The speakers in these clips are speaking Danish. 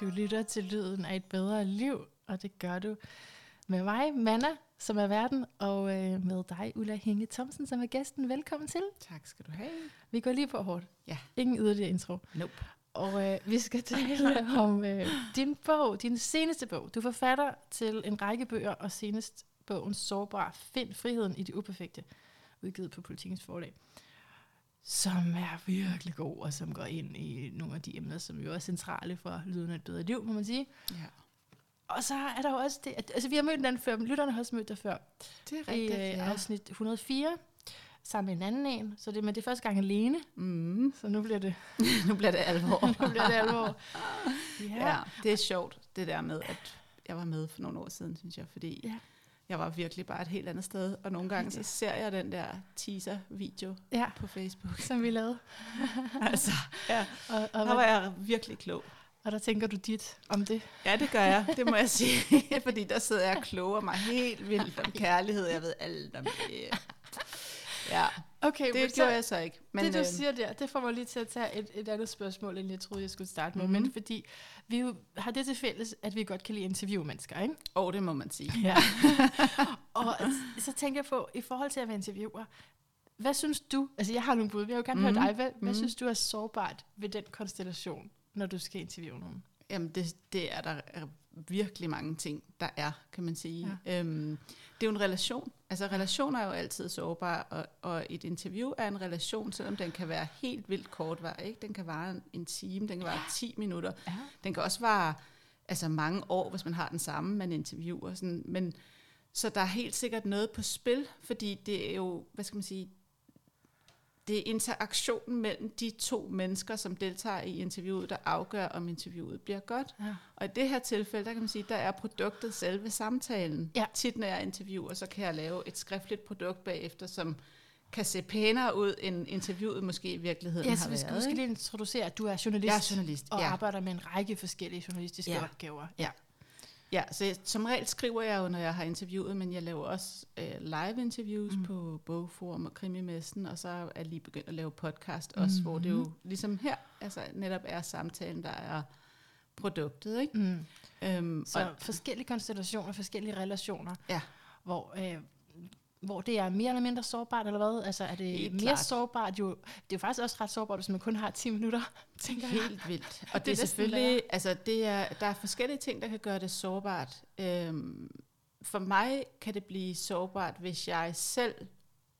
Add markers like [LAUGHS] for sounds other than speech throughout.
Du lytter til lyden af et bedre liv, og det gør du med mig, Manna, som er verden, og øh, med dig, Ulla Hinge Thomsen, som er gæsten. Velkommen til. Tak skal du have. Vi går lige på hårdt. Ja. Ingen yderligere intro. Nope. Og øh, vi skal tale [LAUGHS] om øh, din bog, din seneste bog. Du er forfatter til en række bøger, og senest bogen Sårbar. Find friheden i det uperfekte, udgivet på Politikens forlag som er virkelig god, og som går ind i nogle af de emner, som jo er centrale for lyden af et bedre liv, må man sige. Ja. Og så er der jo også det, at, altså vi har mødt den før, men lytterne har også mødt dig før. Det er I rigtigt, øh, ja. afsnit 104, sammen med en anden en. Så det, men det er første gang alene, Mm. så nu bliver det, [LAUGHS] nu bliver det alvor. [LAUGHS] nu bliver det alvor. ja. ja, det er sjovt, det der med, at jeg var med for nogle år siden, synes jeg, fordi Ja. Jeg var virkelig bare et helt andet sted. Og nogle gange så ser jeg den der teaser-video Ja, på Facebook. som vi lavede. [LAUGHS] altså, ja, Og, og, der var jeg virkelig klog. og der tænker du dit om det. Ja, det gør jeg, det må jeg sige. [LAUGHS] fordi der sidder jeg og kloger mig helt vildt om kærlighed. Jeg ved alt om det. Ja, Okay, det men gjorde jeg så ikke. Men, det du øh, siger der, det får mig lige til at tage et, et andet spørgsmål, end jeg troede, jeg skulle starte med. Mhm. Mm-hmm. Men fordi vi jo har det til fælles, at vi godt kan lide at interviewe mennesker, ikke? Åh, det må man sige. Ja. [LAUGHS] og så tænker jeg på, i forhold til at være interviewer, hvad synes du, altså jeg har nogle bud, jeg vil jo gerne mm. Mhm. høre dig, hvad, hvad Mhm. synes du er sårbart ved den konstellation, når du skal interviewe nogen? Jamen, det, det er der er virkelig mange ting, der er, kan man sige. Ja. Øhm, det er jo en relation. Altså, relationer er jo altid sårbare, og, og et interview er en relation, selvom den kan være helt vildt kortvarig. Ikke? Den kan vare en, en time, den kan vare 10 minutter. Ja. Den kan også vare altså, mange år, hvis man har den samme, man interviewer. Sådan. Men, så der er helt sikkert noget på spil, fordi det er jo, hvad skal man sige, det er interaktionen mellem de to mennesker, som deltager i interviewet, der afgør, om interviewet bliver godt. Ja. Og i det her tilfælde, der kan man sige, der er produktet selve samtalen. Ja. Tit når jeg interviewer, så kan jeg lave et skriftligt produkt bagefter, som kan se pænere ud, end interviewet måske i virkeligheden Ja, har så vi skal, været. vi skal lige introducere, at du er journalist, Jeg er journalist, og ja. arbejder med en række forskellige journalistiske Ja. opgaver. Ja. Ja, så jeg, som regel skriver jeg jo, når jeg har interviewet, men jeg laver også øh, live interviews mm. på Bogforum og Krimimessen, og så er jeg lige begyndt at lave podcast også, mm. hvor det jo ligesom her, altså netop er samtalen, der er produktet, ikke? Mm. Øhm, Så og, forskellige konstellationer, forskellige relationer, ja, hvor, øh, hvor det er mere eller mindre sårbart, eller hvad? Altså er det Helt mere klart. sårbart? Jo, det er jo faktisk også ret sårbart, hvis man kun har 10 minutter, [LAUGHS] tænker jeg. helt vildt. [LAUGHS] Og det, Det er det er selvfølgelig, altså det er, der er forskellige ting, der kan gøre det sårbart. Øhm, for mig kan det blive sårbart, hvis jeg selv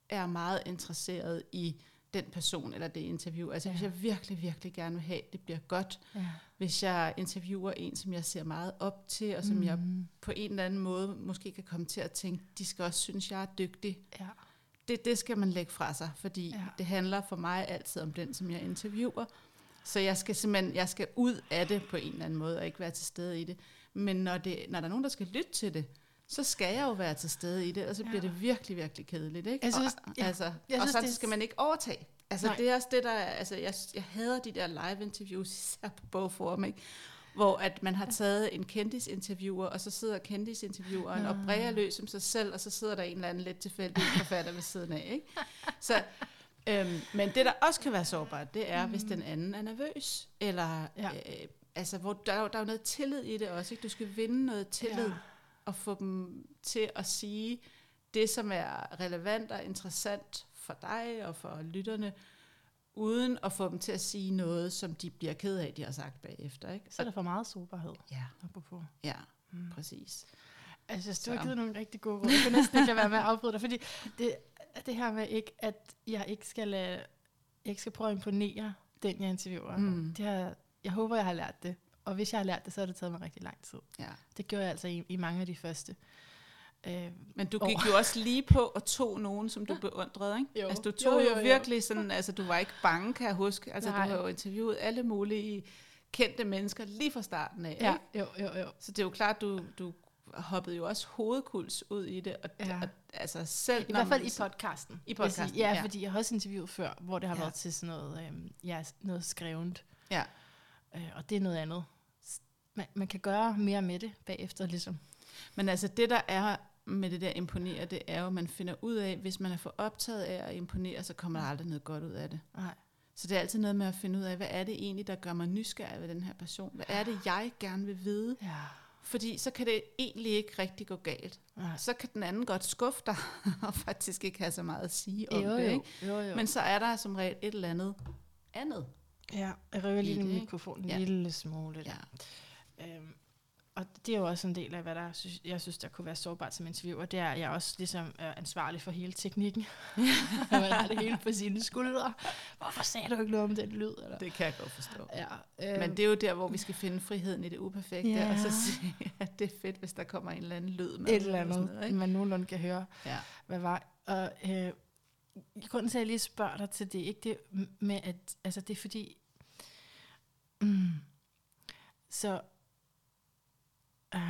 er meget interesseret i den person eller det interview. Altså ja. hvis jeg virkelig, virkelig gerne vil have, at det bliver godt. Ja. Hvis jeg interviewer en, som jeg ser meget op til, og som mm. jeg på en eller anden måde måske kan komme til at tænke, de skal også synes, jeg er dygtig. Ja. Det, det skal man lægge fra sig, fordi ja. det handler for mig altid om den, som jeg interviewer. Så jeg skal simpelthen jeg skal ud af det på en eller anden måde, og ikke være til stede i det. Men når, det, når der er nogen, der skal lytte til det, så skal jeg jo være til stede i det, og så bliver Ja. det virkelig, virkelig kedeligt. Ikke? Jeg synes- og, ja. altså, Jeg og synes, så skal man ikke overtage. Altså, Nej. det er også det, der... er- Altså, jeg, jeg hader de der live interviews, [LAUGHS] især på bogforum, ikke? hvor at man har taget en kendisinterviewer, og så sidder kendisintervieweren og bræger løs om sig selv, og så sidder der en eller anden lidt tilfældig forfatter ved siden af. Ikke? Så, øhm, men det, der også kan være sårbart, det er, mm. hvis den anden er nervøs, eller Ja. ja. øh, altså, hvor der, er der er jo noget tillid i det også. Ikke? Du skal vinde noget tillid, Ja. Og få dem til at sige det, som er relevant og interessant for dig og for lytterne, uden at få dem til at sige noget, som de bliver ked af, de har sagt bagefter. Ikke? Så er der for meget sårbarhed. Ja, Apropos. ja, mm. præcis. Altså, jeg synes, du har givet nogle rigtig gode råd. Jeg kan næsten ikke være med at afbryde dig, fordi det, det her med, ikke, at jeg ikke skal, lade, jeg ikke skal prøve at imponere den, jeg interviewer. Mm. Det har, jeg håber, jeg har lært det. Og hvis jeg har lært det, så har det taget mig rigtig lang tid. Ja. Det gjorde jeg altså i, i mange af de første. Øh, Men du År. gik jo også lige på og tog nogen, som du beundrede, ikke? Jo. Altså, du tog jo, jo, jo. virkelig sådan, altså du var ikke bange, kan jeg huske. Altså, Nej. du har jo interviewet alle mulige kendte mennesker lige fra starten af, ja, ikke? jo, jo, jo. Så det er jo klart, du, du hoppede jo også hovedkuls ud i det, og, Ja. ja. og altså selv... I hvert fald i podcasten. I sige. podcasten, Ja, ja. fordi jeg har også interviewet før, hvor det har Ja. været til sådan noget, øhm, ja, noget skrevet. Ja, Øh, og det er noget andet. Man, man kan gøre mere med det bagefter, ligesom. men altså det, der er med det der imponere, det er jo, at man finder ud af, hvis man er for optaget af at imponere, så kommer der aldrig noget godt ud af det. Nej. Så det er altid noget med at finde ud af, hvad er det egentlig, der gør mig nysgerrig ved den her person? Hvad er det, jeg gerne vil vide? Ja. Fordi så kan det egentlig ikke rigtig gå galt. Nej. Så kan den anden godt skuffe dig, [LAUGHS] og faktisk ikke have så meget at sige om Jo, det. Ikke? jo, jo. Men så er der som regel et eller andet andet. ja, jeg røver lige i min det, ikke? mikrofon en Ja. lille smule. Ja. Øhm, og det er jo også en del af, hvad der synes, jeg synes, der kunne være sårbart som interviewer. Det er, at jeg også ligesom er ansvarlig for hele teknikken. [LAUGHS] man har det hele på sine skuldre. Hvorfor sagde du ikke noget om den lyd? Eller? Det kan jeg godt forstå. Ja, øhm, Men det er jo der, hvor vi skal finde friheden i det uperfekte, Ja. og så sige, [LAUGHS] at det er fedt, hvis der kommer en eller anden lyd med. et eller andet, noget, ikke? man nogenlunde kan høre. Ja. hvad var. Og øh, grunden til, at jeg lige spørger dig til det, ikke det med, at altså, det er fordi, mm, så, øh,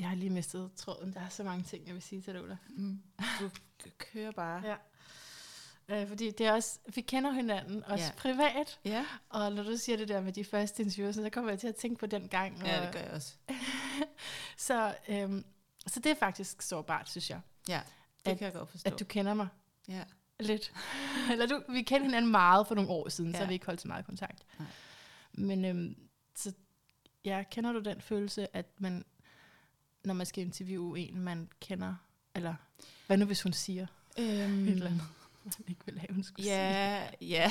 jeg, har lige mistet tråden. Der er så mange ting, jeg vil sige til dig, Ulla. Mm. Du kører bare. Ja. Øh, fordi det er også, vi kender hinanden, også Ja. ja. privat, Ja, og når du siger det der med de første interviews, så kommer jeg til at tænke på den gang. ja og- det gør jeg også. [LAUGHS] Så, øhm, så det er faktisk sårbart, synes jeg, Ja, det At- kan jeg godt forstå. at du kender mig. Ja. Lidt. [LAUGHS] Eller du, vi kendte hinanden meget for nogle år siden, ja. så Ja. har vi ikke holdt så meget kontakt. Nej. Men øhm, så ja, kender du den følelse, at man, når man skal interviewe en, man kender, eller hvad nu hvis hun siger Øhm, et eller andet, man ikke vil have, hun skulle sige. Ja, ja.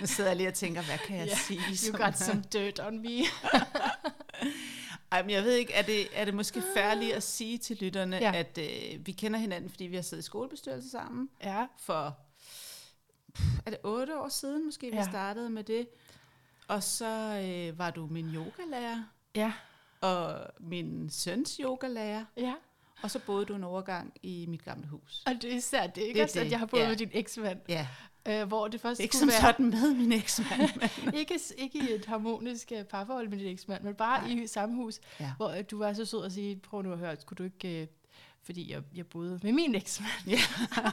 nu sidder jeg lige og tænker, hvad kan jeg Ja, sige? You som- got some dirt on me. [LAUGHS] Ej, men jeg ved ikke, er det, er det måske færdigt at sige til lytterne, Ja. at øh, vi kender hinanden, fordi vi har siddet i skolebestyrelse sammen ja, for, pff, er det otte år siden måske, vi Ja. startede med det. Og så øh, var du min yogalærer, ja, og min søns yogalærer, ja. og så boede du en overgang i mit gamle hus. Og det er især det, ikke? Det også, at jeg har boet ja. med din eksmand, Ja, øh, hvor det først ikke som være... sådan med min eksmand. [LAUGHS] ikke, ikke i et harmonisk øh, parforhold med din eksmand, men bare Nej. Nej. i samme hus, Ja. hvor øh, du var så sød at sige, prøv nu at høre, skulle du ikke, øh, fordi jeg, jeg boede med min eksmand. Ja.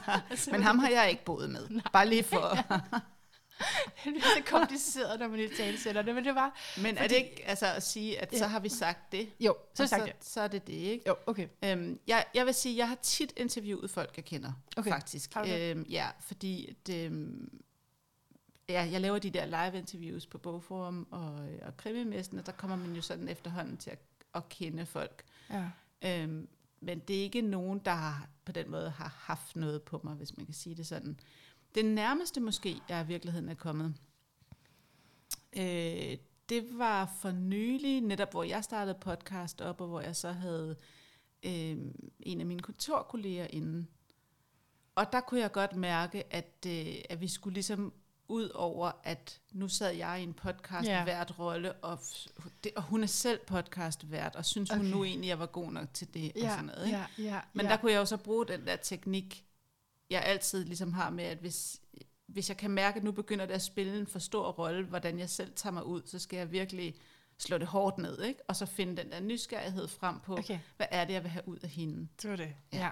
[LAUGHS] Men ham har jeg ikke boet med. Bare lige for... [LAUGHS] [LAUGHS] det er så kompliceret, når man i tale sætter det, men det var, Men er Fordi- det ikke altså at sige, at så Ja. har vi sagt det? jo, så og sagt så, det. så er det det, ikke? Jo, okay. Øhm, jeg, jeg vil sige, jeg har tit interviewet folk, jeg kender, Okay. faktisk. Har det? Øhm, ja, fordi at, øhm, ja, jeg laver de der live-interviews på Bogforum og, og Krimimæsten, og der kommer man jo sådan efterhånden til at, at kende folk. Ja. Øhm, men det er ikke nogen, der har, på den måde har haft noget på mig, hvis man kan sige det sådan. Det nærmeste måske, jeg i virkeligheden er kommet, øh, det var for nylig, netop hvor jeg startede podcast op, og hvor jeg så havde øh, en af mine kontorkolleger inde. Og der kunne jeg godt mærke, at, øh, at vi skulle ligesom ud over, at nu sad jeg i en podcast Ja. vært rolle, og, det, og hun er selv podcast vært, og synes okay. hun nu egentlig, jeg var god nok til det, og Ja, sådan noget. Ikke? ja, ja, Men ja. der kunne jeg jo så bruge den der teknik, jeg altid ligesom har med, at hvis, hvis jeg kan mærke, at nu begynder det at spille en for stor rolle, hvordan jeg selv tager mig ud, så skal jeg virkelig slå det hårdt ned, ikke? og så finde den der nysgerrighed frem på, okay. Hvad er det, jeg vil have ud af hende. det var det. Ja. Ja. ja.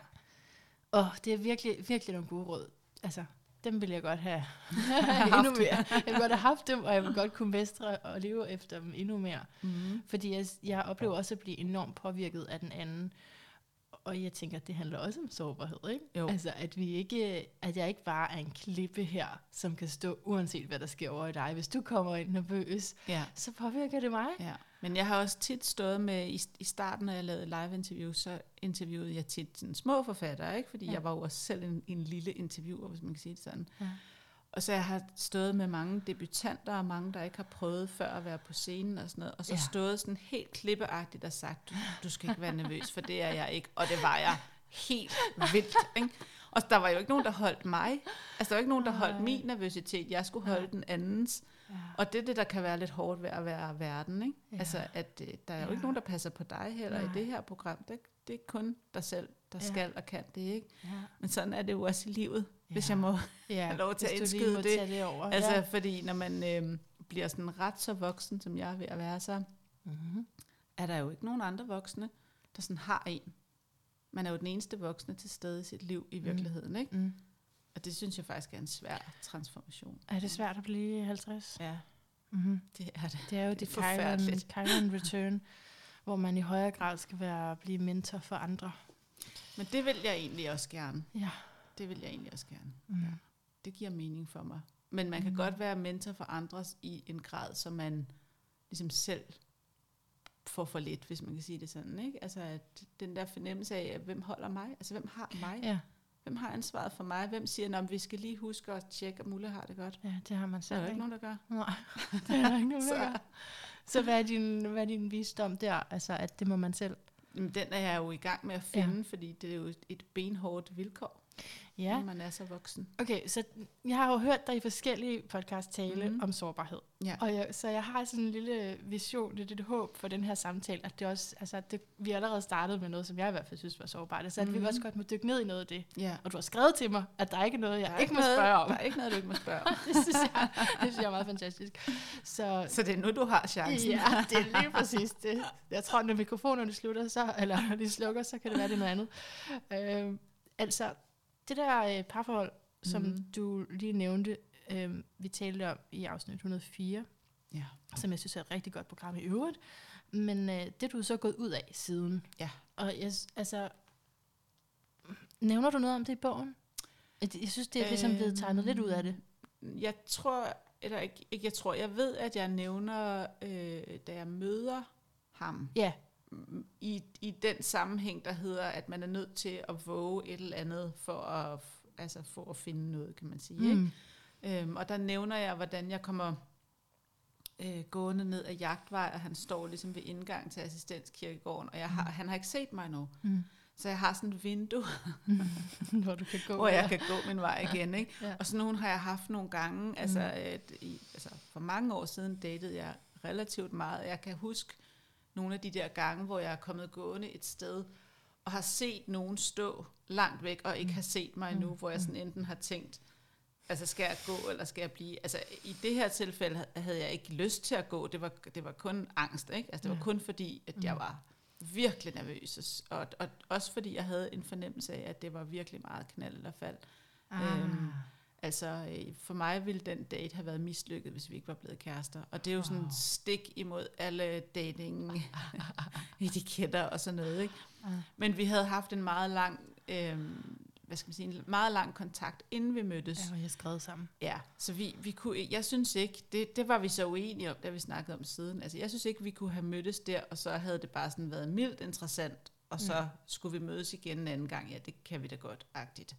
Og det er virkelig, virkelig nogle gode råd. Altså, dem vil jeg godt have [LAUGHS] endnu mere. Jeg vil godt have haft dem, og jeg vil godt kunne mestre og leve efter dem endnu mere. Mm. Fordi jeg, jeg oplever også at blive enormt påvirket af den anden. Og jeg tænker, at det handler også om sårbarhed, ikke? Jo. Altså, at, vi ikke, at jeg ikke bare er en klippe her, som kan stå uanset hvad der sker over i dig. Hvis du kommer ind nervøs, Ja. så påvirker det mig. Ja, men jeg har også tit stået med, i, i starten, når jeg lavede live-interviews, så interviewede jeg tit sådan små forfattere, ikke? fordi Ja. ja. jeg var jo også selv en, en lille interviewer, hvis man kan sige det sådan. Ja. Og så jeg har stået med mange debutanter, og mange, der ikke har prøvet før at være på scenen og sådan noget, og så Ja. ja. stået sådan helt klippeagtigt og sagt, du, du skal ikke være nervøs, for det er jeg ikke. Og det var jeg helt vildt. Ikke? Og der var jo ikke nogen, der holdt mig. Altså, der var ikke nogen, der holdt min nervøsitet. Jeg skulle holde Nej. den andens. Ja. Og det er det, der kan være lidt hårdt ved at være verden, ikke? Ja. Ja. Altså, at øh, der er jo Ja. ikke nogen, der passer på dig heller Nej. i det her program. Det, det er kun dig selv, der Ja. skal og kan det, ikke? Ja. Men sådan er det jo også i livet, ja. hvis jeg må. Ja, have lov til at indskyde det. tage det over. Altså, ja. fordi når man øh, bliver sådan ret så voksen, som jeg er ved at være, så Mm-hmm. er der jo ikke nogen andre voksne, der sådan har en. Man er jo den eneste voksne til stede i sit liv i virkeligheden, ikke? Mm. Og det synes jeg faktisk er en svær transformation. Er det svært at blive 50? Ja, Mm-hmm. det er det. Det er jo Det det, forfærdeligt. Chiron Return, hvor man i højere grad skal være blive mentor for andre. Men det vil jeg egentlig også gerne. Ja. Det vil jeg egentlig også gerne. Mm. Ja. det giver mening for mig. Men man kan Mm. godt være mentor for andre i en grad, som man ligesom selv får for lidt, hvis man kan sige det sådan. Ikke? Altså at den der fornemmelse af, at hvem holder mig? Altså hvem har mig? Ja, Hvem har ansvaret for mig? Hvem siger, at vi skal lige huske at tjekke, at Mulle har det godt? ja, det har man Så er selv. der ikke nogen, der gør. Nej, [LAUGHS] det er der ikke nogen, der [LAUGHS] Så- gør. Så hvad er, din, hvad er din visdom der? Altså, at det må man selv. Jamen, den er jeg jo i gang med at finde, ja. fordi det er jo et- et benhårdt vilkår, ja. Når man er så voksen. Okay, så jeg har jo hørt dig i forskellige podcast tale mm. om sårbarhed. Ja. Og jeg, så jeg har sådan en lille vision, et håb for den her samtale, at det også, altså, det, vi er allerede startet med noget, som jeg i hvert fald synes var sårbart, så at mm. vi Mhm. også godt må dykke ned i noget af det. Ja. Og du har skrevet til mig, at der ikke er noget, jeg Der er ikke må noget, spørge om. Der er ikke noget, du ikke må spørge om. [LAUGHS] det, synes jeg, det synes jeg er meget fantastisk. Så Så det er nu, du har chancen. Ja, det er lige præcis det. Jeg tror, når mikrofonerne slutter, så, eller når de slukker, så kan det være, det noget andet. Øh, altså, det der øh, parforhold, som mm. du lige nævnte, øh, vi talte om i afsnit 104, Ja. som jeg synes er et rigtig godt program i øvrigt, men øh, det er du så gået ud af siden. Ja. Og jeg, altså, nævner du noget om det i bogen? Jeg synes, det er ligesom blevet tegnet lidt ud af det. Jeg tror, eller ikke, ikke jeg tror, jeg ved, at jeg nævner, øh, da jeg møder ham, Ja, i, i den sammenhæng, der hedder, at man er nødt til at våge et eller andet for at, altså for at finde noget, kan man sige. Mm. mm. Ikke? Øhm, og der nævner jeg, hvordan jeg kommer øh, gående ned ad jagtvej, og han står ligesom ved indgang til assistenskirkegården, og jeg har, han har ikke set mig nu. Mm. Så jeg har sådan et vindue, [LAUGHS] hvor du kan gå. hvor jeg kan gå min vej igen. Ikke? Ja. Og sådan nogle har jeg haft nogle gange. Altså, Mm. at i, altså, for mange år siden datede jeg relativt meget. Jeg kan huske nogle af de der gange, hvor jeg er kommet gående et sted, og har set nogen stå langt væk, og ikke har set mig endnu, Mm. hvor jeg sådan enten har tænkt, altså skal jeg gå, eller skal jeg blive? Altså i det her tilfælde ha- havde jeg ikke lyst til at gå, det var, det var kun angst, ikke? Altså det var kun fordi, at jeg Mm. var virkelig nervøs, og, og også fordi jeg havde en fornemmelse af, at det var virkelig meget knald eller fald. Ah. Øhm, Altså, øh, for mig ville den date have været mislykket, hvis vi ikke var blevet kærester. Og det er jo sådan Wow. en stik imod alle dating [LAUGHS] etiketter og sådan noget, ikke? Ah. Men vi havde haft en meget lang, øh, hvad skal man sige, en meget lang kontakt, inden vi mødtes. Ja, jeg skrevet sammen. Ja, så vi, vi kunne, jeg synes ikke, det, det var vi så uenige om, da vi snakkede om siden. Altså, jeg synes ikke, vi kunne have mødtes der, og så havde det bare sådan været mildt interessant, og så Mm. skulle vi mødes igen en anden gang. Ja, det kan vi da godt, agtigt.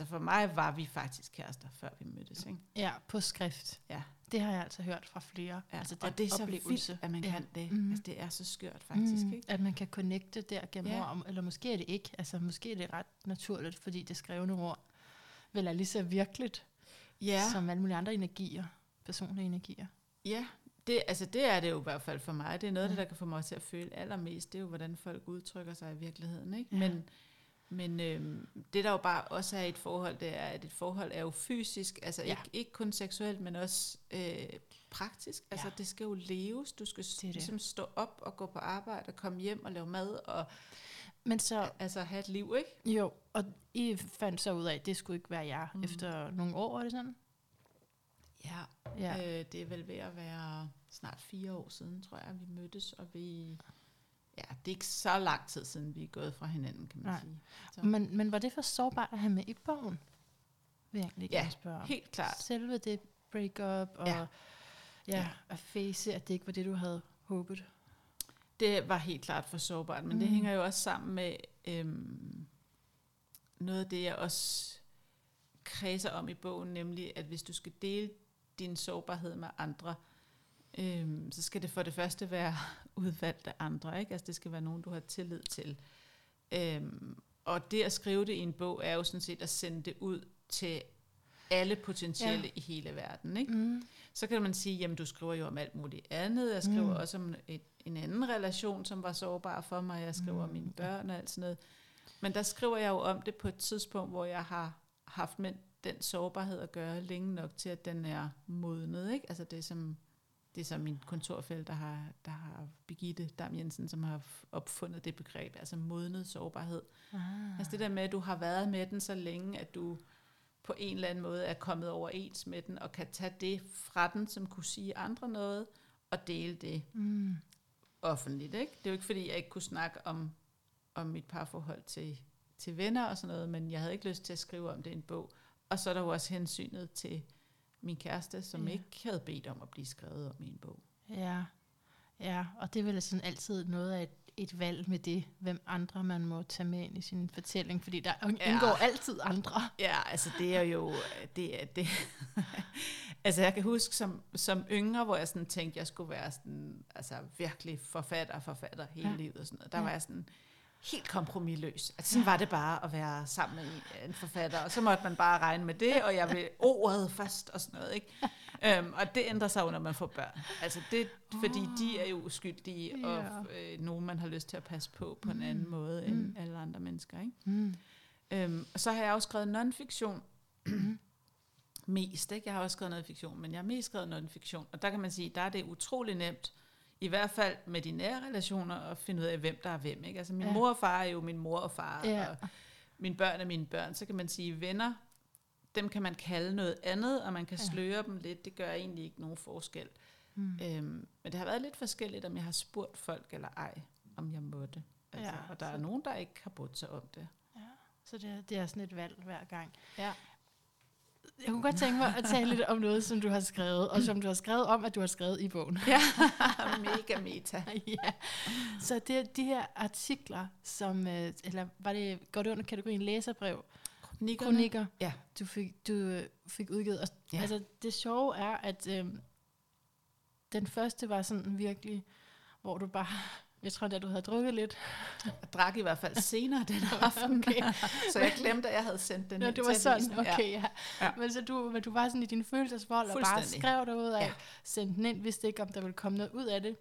Altså for mig var vi faktisk kærester, før vi mødtes, ikke? Ja, på skrift. Ja. Det har jeg altså hørt fra flere. Ja. Altså, og det er så oplevelse. vildt, at man Ja. kan det. Mhm. Altså, det er så skørt faktisk, Mm, ikke? At man kan connecte der gennem Ja. ord, eller måske er det ikke. Altså måske er det ret naturligt, fordi det skrevne ord vel er lige så virkeligt, Ja, som alle mulige andre energier, personlige energier. ja. Det, altså, det er det jo i hvert fald for mig. Det er noget af det, Ja. der kan få mig til at føle allermest. Det er jo, hvordan folk udtrykker sig i virkeligheden, ikke? Ja. Men, men øhm, det der jo bare også er et forhold, det er, at et forhold er jo fysisk, altså Ja. ikke, ikke kun seksuelt, men også øh, praktisk. Altså Ja. det skal jo leves. Du skal Det det ligesom stå op og gå på arbejde og komme hjem og lave mad og Men så, altså have et liv, ikke? jo, og I fandt så ud af, at det skulle ikke være jer mm. efter nogle år, er det sådan? Ja. Ja. Øh, det er vel ved at være snart fire år siden, tror jeg, vi mødtes, og vi... Ja, det er ikke så lang tid siden, vi er gået fra hinanden, kan man Nej. sige. Så. Men, men var det for sårbart at have med i bogen? Vil jeg egentlig Ja, spørge om. Helt klart. Selve det breakup og Ja. ja. At face, at det ikke var det, du havde håbet. Det var helt klart for sårbart, men mm. det hænger jo også sammen med øhm, noget af det, jeg også kredser om i bogen, nemlig at hvis du skal dele din sårbarhed med andre, øhm, så skal det for det første være [LAUGHS] udvalgt af andre. Ikke? Altså det skal være nogen, du har tillid til. Øhm, og det at skrive det i en bog, er jo sådan set at sende det ud til alle potentielle ja. i hele verden. Ikke? Mm. Så kan man sige, jamen du skriver jo om alt muligt andet. Jeg skriver mm. Også om et, en anden relation, som var sårbar for mig. Jeg skriver mm. om mine børn og alt sådan noget. Men der skriver jeg jo om det på et tidspunkt, hvor jeg har haft med den sårbarhed at gøre længe nok til, at den er modnet. Ikke? Altså det er som, det er som min kontorfælde, der har, der har Birgitte Dam Jensen, som har opfundet det begreb, altså modnet sårbarhed. Ah. Altså det der med, at du har været med den så længe, at du på en eller anden måde er kommet overens med den, og kan tage det fra den, som kunne sige andre noget, og dele det Mm. offentligt. Ikke? Det er jo ikke, fordi jeg ikke kunne snakke om, om mit parforhold til, til venner og sådan noget, men jeg havde ikke lyst til at skrive om det i en bog. og så er der jo også hensynet til min kæreste, som Ja. ja. ikke havde bedt om at blive skrevet om i en bog. Ja, ja, og det er vel sådan altid noget af et, et valg med det, hvem andre man må tage med ind i sin fortælling, fordi der Ja. indgår altid andre. Ja, altså det er jo, det er det. [LAUGHS] altså jeg kan huske som, som yngre, hvor jeg sådan tænkte, jeg skulle være sådan, altså virkelig forfatter, forfatter hele Ja. ja. livet og sådan noget. Der Ja. var jeg sådan helt kompromilløs. Altså sådan var det bare at være sammen med en, forfatter, og så måtte man bare regne med det, og jeg vil ordet først og sådan noget, ikke? Um, og det ændrer sig når man får børn. Altså det, fordi de er jo uskyldige, og Ja. øh, nogen man har lyst til at passe på på en anden måde end Mm. alle andre mennesker, ikke? Mm. Øhm, og så har jeg også skrevet non-fiktion. [CLEARS THROAT] mest, ikke? Jeg har også skrevet noget fiktion, men jeg har mest skrevet non-fiktion. Og der kan man sige, der er det utrolig nemt, i hvert fald med de nære relationer, at finde ud af, hvem der er hvem. Ikke? Altså min Ja. ja. mor og far er jo min mor og far, Ja. og mine børn er mine børn. Så kan man sige, venner, dem kan man kalde noget andet, og man kan Ja. sløre dem lidt. Det gør egentlig ikke nogen forskel. Mm. Øhm, men det har været lidt forskelligt, om jeg har spurgt folk eller ej, om jeg måtte. Altså, Ja, og der er så- nogen, der ikke har brudt sig om det. Så det er, det er sådan et valg hver gang. Ja. Jeg kunne godt tænke mig at tale lidt om noget, som du har skrevet, og som du har skrevet om, at du har skrevet i bogen. [LAUGHS] Ja, mega meta. [LAUGHS] ja. Så det de her artikler, som, øh, eller var det, går det under kategorien læserbrev, Kronikkerne. kronikker, Ja. du fik, du øh, fik udgivet. Og, Ja. Altså, det sjove er, at øh, den første var sådan virkelig, hvor du bare, jeg tror, da du havde drukket lidt, Jeg drak i hvert fald senere den aften, Okay. så jeg glemte, at jeg havde sendt den Nå, ind det var sådan, okay, ja. Ja. ja. Men så du, men du var sådan i din følelsesvold, og bare skrev derud af, Ja. ja. sendte den ind, vidste ikke, om der ville komme noget ud af det.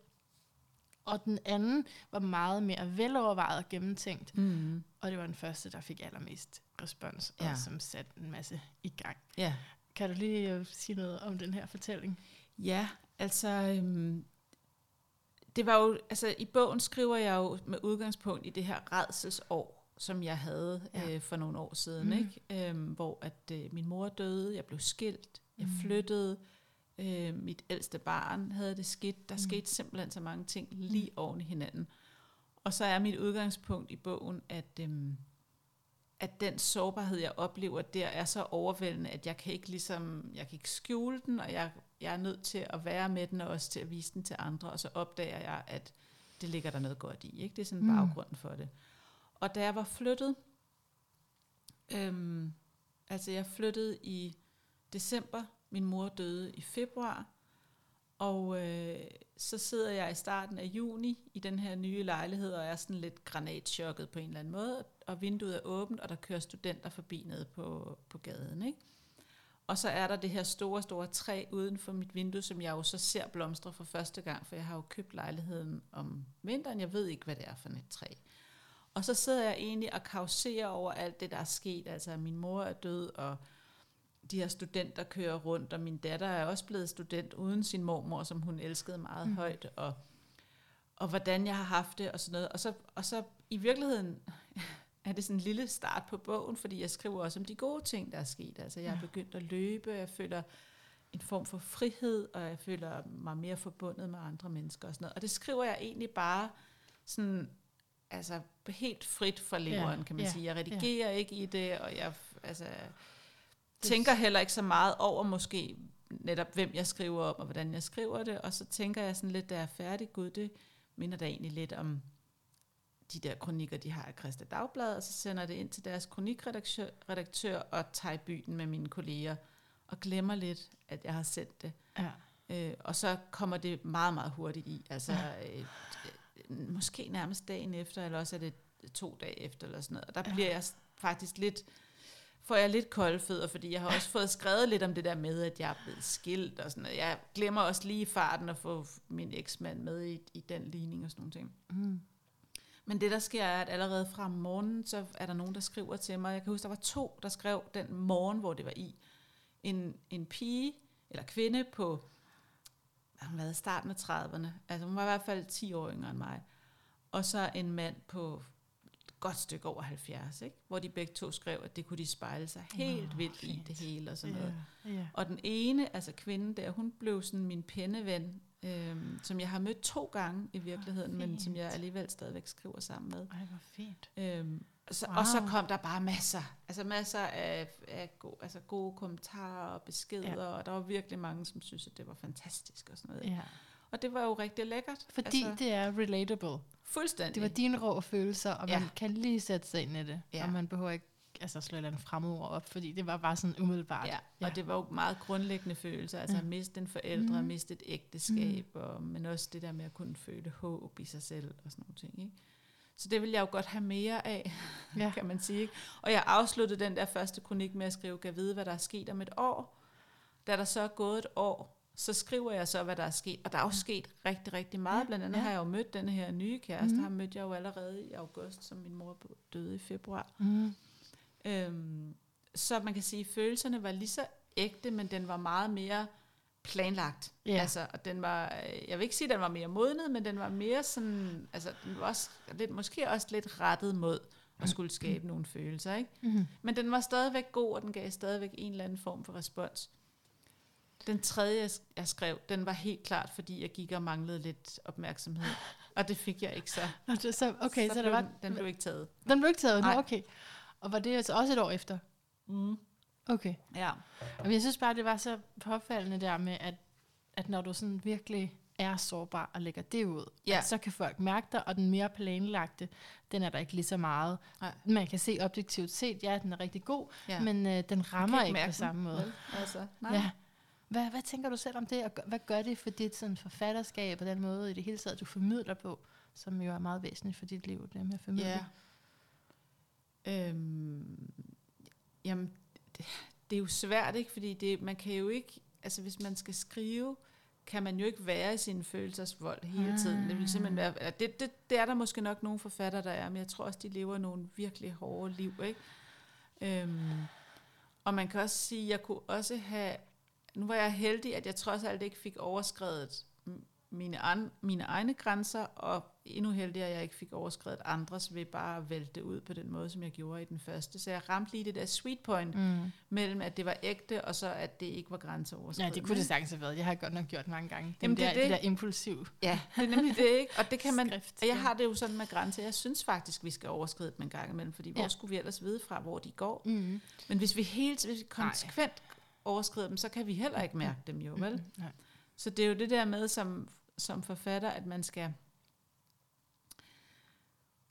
Og den anden var meget mere velovervejet og gennemtænkt. Mm. Og det var den første, der fik allermest respons, Ja. og som satte en masse i gang. Ja. Kan du lige øh, sige noget om den her fortælling? ja, altså... Øhm, det var jo, altså i bogen skriver jeg jo med udgangspunkt i det her redselsår, som jeg havde Ja. øh, for nogle år siden, mm. ikke? Øhm, hvor at øh, min mor døde, jeg blev skilt, jeg Mhm. flyttede, øh, mit ældste barn havde det skidt. Der Mhm. skete simpelthen så mange ting lige oven i hinanden. Og så er mit udgangspunkt i bogen, at, øhm, at den sårbarhed, jeg oplever der, er så overvældende, at jeg kan ikke ligesom, jeg kan ikke skjule den, og jeg, jeg er nødt til at være med den, og også til at vise den til andre, og så opdager jeg, at det ligger der noget godt i. Ikke? Det er sådan Mm. baggrunden for det. Og da jeg var flyttet, øhm, altså jeg flyttede i december, min mor døde i februar, og øh, så sidder jeg i starten af juni i den her nye lejlighed, og er sådan lidt granatchokket på en eller anden måde, og vinduet er åbent, og der kører studenter forbi nede på, på gaden. Ikke? Og så er der det her store, store træ uden for mit vindue, som jeg jo så ser blomstre for første gang, for jeg har jo købt lejligheden om vinteren. Jeg ved ikke, hvad det er for et træ. Og så sidder jeg egentlig og kauserer over alt det, der er sket. Altså, min mor er død, og de her studenter kører rundt, og min datter er også blevet student uden sin mormor, som hun elskede meget mm. højt, og, og hvordan jeg har haft det, og sådan noget. Og så, og så i virkeligheden er det sådan en lille start på bogen, fordi jeg skriver også om de gode ting, der er sket. Altså, jeg er Ja. begyndt at løbe, jeg føler en form for frihed, og jeg føler mig mere forbundet med andre mennesker og sådan noget. Og det skriver jeg egentlig bare sådan, altså helt frit fra leveren, Ja, kan man ja, sige. Jeg redigerer ikke i det, og jeg altså, tænker heller ikke så meget over måske netop, hvem jeg skriver om, og hvordan jeg skriver det, og så tænker jeg sådan lidt, da jeg er færdig, gud, det minder da egentlig lidt om de der kronikker, de har i Christa Dagblad, og så sender det ind til deres kronikredaktør redaktør, og tager i byen med mine kolleger, og glemmer lidt, at jeg har sendt det. Ja. Øh, og så kommer det meget, meget hurtigt i. Altså, øh, øh, måske nærmest dagen efter, eller også er det to dage efter, eller sådan noget. Og der Ja. ja. bliver jeg faktisk lidt, får jeg lidt kolde fødder, fordi jeg har også fået skrevet lidt om det der med, at jeg er blevet skilt og sådan noget. Jeg glemmer også lige i farten at få min eksmand med i, i den ligning og sådan nogle ting. Mm. Men det, der sker, er, at allerede fra morgenen, så er der nogen, der skriver til mig. Jeg kan huske, der var to, der skrev den morgen, hvor det var i. En, en pige, eller kvinde på, hun var i starten af 30'erne. Altså hun var i hvert fald 10 år yngre end mig. Og så en mand på et godt stykke over 70, ikke? hvor de begge to skrev, at det kunne de spejle sig helt Nå, vildt i fint. det hele og sådan noget. Ja, ja. Og den ene, altså kvinden der, hun blev sådan min penneven, øhm, som jeg har mødt to gange i virkeligheden, men som jeg alligevel stadigvæk skriver sammen med. Ej, hvor fint. Øhm, Så, wow. Og så kom der bare masser, altså masser af, af gode, altså gode kommentarer og beskeder, Ja. og der var virkelig mange, som synes, at det var fantastisk og sådan noget. Ja. Og det var jo rigtig lækkert. Fordi altså, det er relatable. fuldstændig. Det var dine rå følelser, og Ja. man kan lige sætte sig ind i det. Ja. Og man behøver ikke altså, slå et eller andet fremmedord op, fordi det var bare sådan umiddelbart. Ja, og det var jo meget grundlæggende følelser, altså Ja. at miste en forældre, Mhm. mm. miste et ægteskab, mm. og, men også det der med at kunne føle håb i sig selv og sådan nogle ting. Ikke? Så det vil jeg jo godt have mere af, Ja. ja. [LAUGHS] kan man sige. Ikke? Og jeg afsluttede den der første kronik med at skrive, kan vide, hvad der er sket om et år. Da der så er gået et år, så skriver jeg så, hvad der er sket. Og der er jo sket rigtig, rigtig meget. Ja, Blandt andet ja. har jeg jo mødt den her nye kæreste. Mhm. Mm. Ham mødte jeg jo allerede i august, som min mor døde i februar. Mm. Øhm, så man kan sige, at følelserne var lige så ægte, men den var meget mere planlagt. Ja. Altså, og den var, øh, jeg vil ikke sige, at den var mere modnet, men den var mere sådan, altså den var også, lidt, måske også lidt rettet mod at skulle skabe nogle følelser. Ikke? Mm. Men den var stadigvæk god, og den gav stadigvæk en eller anden form for respons. Den tredje, jeg- skrev, den var helt klart, fordi jeg gik og manglede lidt opmærksomhed. Og det fik jeg ikke så. Nå, det- så, okay, så, så blev der var... den, den blev ikke taget. Den blev ikke taget Nej. okay. Og var det altså også et år efter? Mm. Okay. Ja. Men jeg synes bare, det var så påfaldende der med, at, at når du sådan virkelig er sårbar og lægger det ud, Ja. så kan folk mærke dig, og den mere planlagte, den er der ikke lige så meget. Nej. Man kan se objektivt set, ja, den er rigtig god, ja. ja. men øh, den rammer ikke, mærke på den, samme måde. vel? Altså, nej. Ja. Hvad, hvad tænker du selv om det, og hvad gør det for dit sådan, forfatterskab og den måde i det hele taget, du formidler på, som jo er meget væsentligt for dit liv, det med at formidle? Ja. Øhm, jamen, det, det er jo svært, ikke? Fordi det, man kan jo ikke, altså hvis man skal skrive, kan man jo ikke være i sin følelsesvold hele tiden. Det vil simpelthen være, eller det, det, det er der måske nok nogle forfattere, der er, men jeg tror også, de lever nogle virkelig hårde liv, ikke? Øhm, og man kan også sige, jeg kunne også have, nu var jeg heldig, at jeg trods alt ikke fik overskrevet mine, an, mine egne grænser, og endnu heldigere, at jeg ikke fik overskrevet andres ved bare at vælte det ud på den måde, som jeg gjorde i den første. Så jeg ramte lige det der sweet point Mm. mellem, at det var ægte, og så at det ikke var grænseoverskridende. Ja, det kunne det sagtens have været. Jeg har godt nok gjort mange gange. Den Jamen, det der, er det. det. der impulsiv Ja, det er nemlig det, ikke? Og det kan man, skrift. og jeg har det jo sådan med grænser. Jeg synes faktisk, vi skal overskride dem en gang imellem, fordi hvor Ja. skulle vi ellers vide fra, hvor de går? Mm. Men hvis vi helt hvis vi konsekvent overskrider dem, så kan vi heller ikke mærke dem jo, vel? Mm. Nej. Så det er jo det der med som, som forfatter, at man skal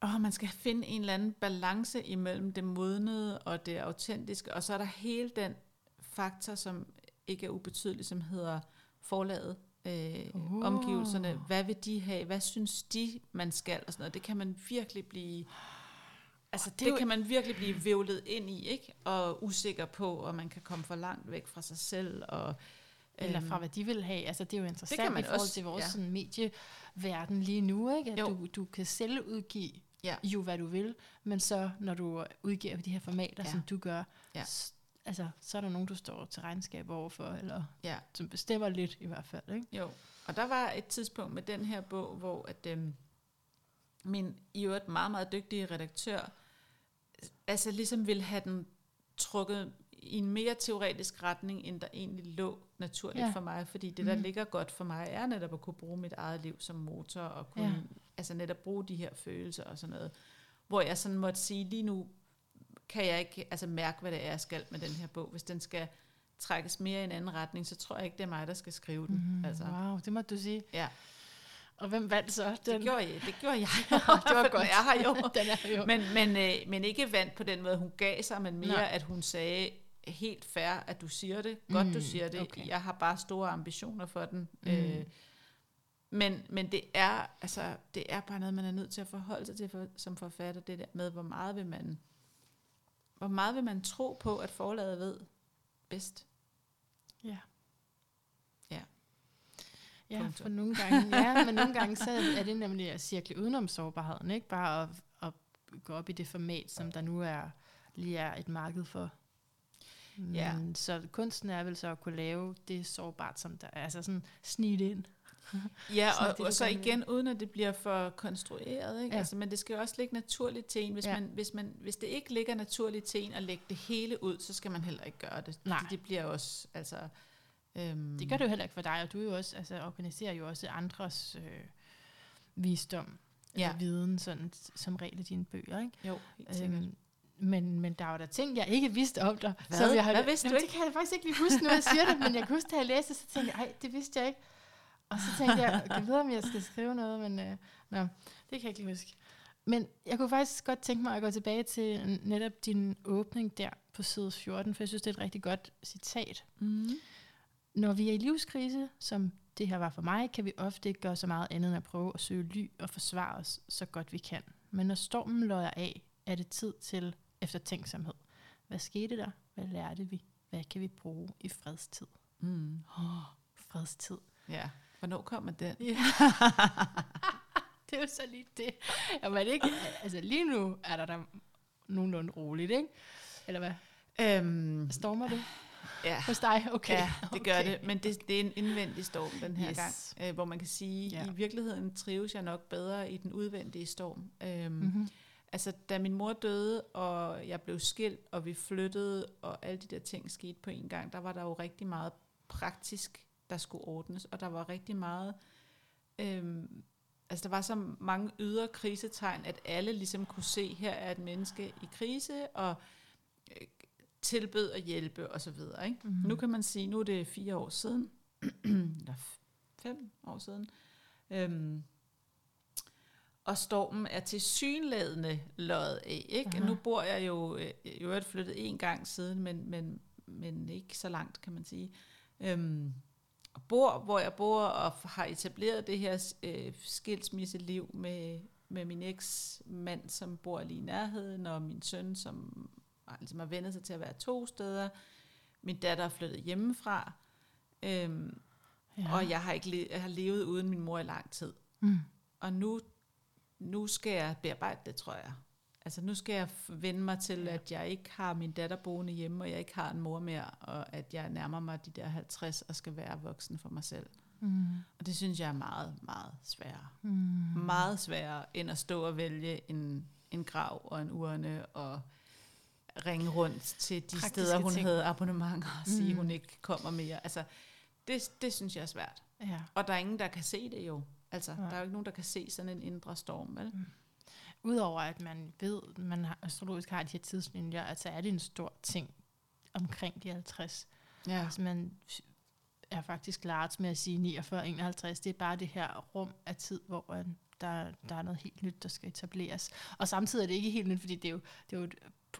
åh, man skal finde en eller anden balance imellem det modnede og det autentiske, og så er der hele den faktor, som ikke er ubetydelig, som hedder forlaget, øh, uh. omgivelserne. Hvad vil de have? Hvad synes de, man skal? Og sådan noget. Det kan man virkelig blive... Altså, det, det kan man virkelig blive vævlet ind i, ikke? Og usikker på, og man kan komme for langt væk fra sig selv, og Eller øhm, fra, hvad de vil have. Altså, det er jo interessant kan man i forhold også, til vores ja. sådan, medieverden lige nu, ikke? At Jo. du, du kan selv udgive Ja. jo, hvad du vil, men så, når du udgiver de her formater, Ja. som du gør, Ja. s- altså, så er der nogen, du står til regnskab overfor, eller Ja. som bestemmer lidt i hvert fald, ikke? Jo, og der var et tidspunkt med den her bog, hvor at, øhm, min i øvrigt meget, meget dygtige redaktør, altså ligesom ville have den trukket i en mere teoretisk retning, end der egentlig lå naturligt Ja. for mig, fordi det, der Mhm. ligger godt for mig, er netop at kunne bruge mit eget liv som motor, og kunne Ja. altså netop bruge de her følelser og sådan noget, hvor jeg sådan måtte sige, lige nu kan jeg ikke altså mærke, hvad det er, jeg skal med den her bog. Hvis den skal trækkes mere i en anden retning, så tror jeg ikke, det er mig, der skal skrive den. Mm, Altså. Wow, det må du sige. Ja. Og hvem vandt så? Den? Det gjorde jeg, det gjorde jeg. [LAUGHS] det var godt. Er her jo. [LAUGHS] den er jo. Men, men, øh, men ikke vandt på den måde, hun gav sig, men mere. Nej. at hun sagde helt fair, at du siger det. Godt, Mm, du siger det. okay. Jeg har bare store ambitioner for den. Mm. Øh, men, men det er altså det er bare noget, man er nødt til at forholde sig til for, som forfatter, det der med, hvor meget vil man hvor meget vil man tro på, at forlaget ved bedst. Ja. Ja. Ja, Punktum. for nogle gange, ja, men nogle gange så er det nemlig at cirkle udenom sårbarheden, ikke bare at, at gå op i det format, som der nu er lige er et marked for. Ja. Men, så kunsten er vel så at kunne lave det sårbart, som der er, altså sådan snige det ind. Ja, [LAUGHS] og, det, og så igen, uden at det bliver for konstrueret. Ikke? Ja. Altså, men det skal jo også ligge naturligt til en. Hvis, Ja. man, hvis, man, hvis det ikke ligger naturligt til en at lægge det hele ud, så skal man heller ikke gøre det. Nej. Fordi det bliver også... Altså, øhm, Det gør det jo heller ikke for dig, og du er jo også, altså, organiserer jo også andres øh, visdom. Ja. viden, sådan, som regel i dine bøger. Ikke? Jo, helt sikkert. Øhm, men, men der var der ting, jeg ikke vidste om dig. Hvad? Som jeg har, Hvad vidste du Jamen, ikke? Det kan jeg faktisk ikke lige huske, når jeg siger det, men jeg kan huske, da jeg læste det, så tænkte jeg, ej, det vidste jeg ikke. Og så tænkte jeg, jeg ved, om jeg skal skrive noget, men øh, nå, det kan jeg ikke lige huske. Men jeg kunne faktisk godt tænke mig at gå tilbage til netop din åbning der på side 14, for jeg synes, det er et rigtig godt citat. Mm. Når vi er i livskrise, som det her var for mig, kan vi ofte ikke gøre så meget andet end at prøve at søge ly og forsvare os så godt vi kan. Men når stormen løjer af, er det tid til eftertænksomhed. Hvad skete der? Hvad lærte vi? Hvad kan vi bruge i fredstid? Mm. Oh, fredstid. Ja. Hvornår kommer den? Ja. [LAUGHS] det er jo så lige det. Jamen, ikke, altså lige nu er der da nogenlunde roligt, ikke? Eller hvad? Øhm, Stormer det ja. hos dig? Okay. Ja, det gør okay. det, men det, det er en indvendig storm den her Yes. gang, øh, hvor man kan sige, Ja. i virkeligheden trives jeg nok bedre i den udvendige storm. Øhm, Mhm. mm-hmm. Altså, da min mor døde, og jeg blev skilt, og vi flyttede, og alle de der ting skete på en gang, der var der jo rigtig meget praktisk, der skulle ordnes, og der var rigtig meget... Øhm, altså, der var så mange ydre krisetegn, at alle ligesom kunne se, her er et menneske i krise, og øh, tilbød at hjælpe, og så videre. Ikke? Mhm. Mm. Nu kan man sige, nu er det fire år siden, [CLEARS THROAT] eller fem år siden, øhm, og stormen er til synlædende løjet af. Ikke? Aha. Nu bor jeg jo, øh, i øvrigt flyttet en gang siden, men, men, men ikke så langt, kan man sige. Øhm, og bor, hvor jeg bor, og har etableret det her øh, skilsmisseliv med, med min eks-mand, som bor lige i nærheden, og min søn, som ligesom har vendt sig til at være to steder. Min datter er flyttet hjemmefra, øhm, ja. og jeg har, ikke le- jeg har levet uden min mor i lang tid. Mm. Og nu, nu skal jeg bearbejde det, tror jeg. Altså nu skal jeg vende mig til, at jeg ikke har min datter boende hjemme, og jeg ikke har en mor mere, og at jeg nærmer mig de der 50 og skal være voksen for mig selv. Mm. Og det synes jeg er meget, meget sværere. Mm. Meget sværere, end at stå og vælge en, en grav og en urne, og ringe rundt til de Praktiske steder, hun ting. havde abonnementer, og sige, Mm. hun ikke kommer mere. Altså, det, det synes jeg er svært. Ja. Og der er ingen, der kan se det jo. Altså, Nej. der er jo ikke nogen, der kan se sådan en indre storm, vel? Udover at man ved, man har, astrologisk har de her tidslinjer, altså er det en stor ting omkring de 50. Ja. Altså man er faktisk lært med at sige 49 51. Det er bare det her rum af tid, hvor der, der er noget helt nyt, der skal etableres. Og samtidig er det ikke helt nyt, fordi det er jo, det er jo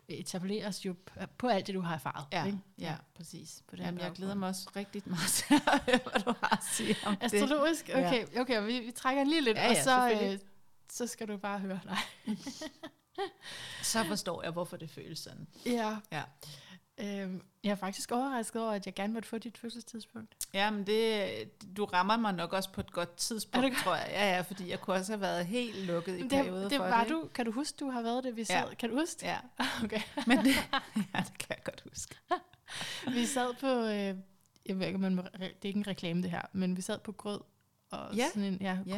etableres jo på alt det, du har erfaret. Ja, ikke? ja, præcis. På den Jamen, jeg glæder mig også rigtig meget til at høre, hvad du har at sige om det. Astrologisk? Ja. Okay, okay vi, vi trækker lige lidt, Ja, og ja, så, øh, så skal du bare høre. Nej. [LAUGHS] Så forstår jeg, hvorfor det føles sådan. Ja. Ja. Øhm, jeg er faktisk overrasket over, at jeg gerne måtte få dit fødselstidspunkt. Jamen, det, du rammer mig nok også på et godt tidspunkt, det godt? tror jeg. Ja, ja, fordi jeg kunne også have været helt lukket i Det, perioder det for var det. du. Kan du huske, du har været det? Vi sad, Ja. Kan du huske? Ja, [LAUGHS] Okay. men det, [LAUGHS] ja, det kan jeg godt huske. [LAUGHS] Vi sad på, øh, jeg ved ikke, man må, det er ikke en reklame det her, men vi sad på grød, og Ja. sådan en ja, Ja.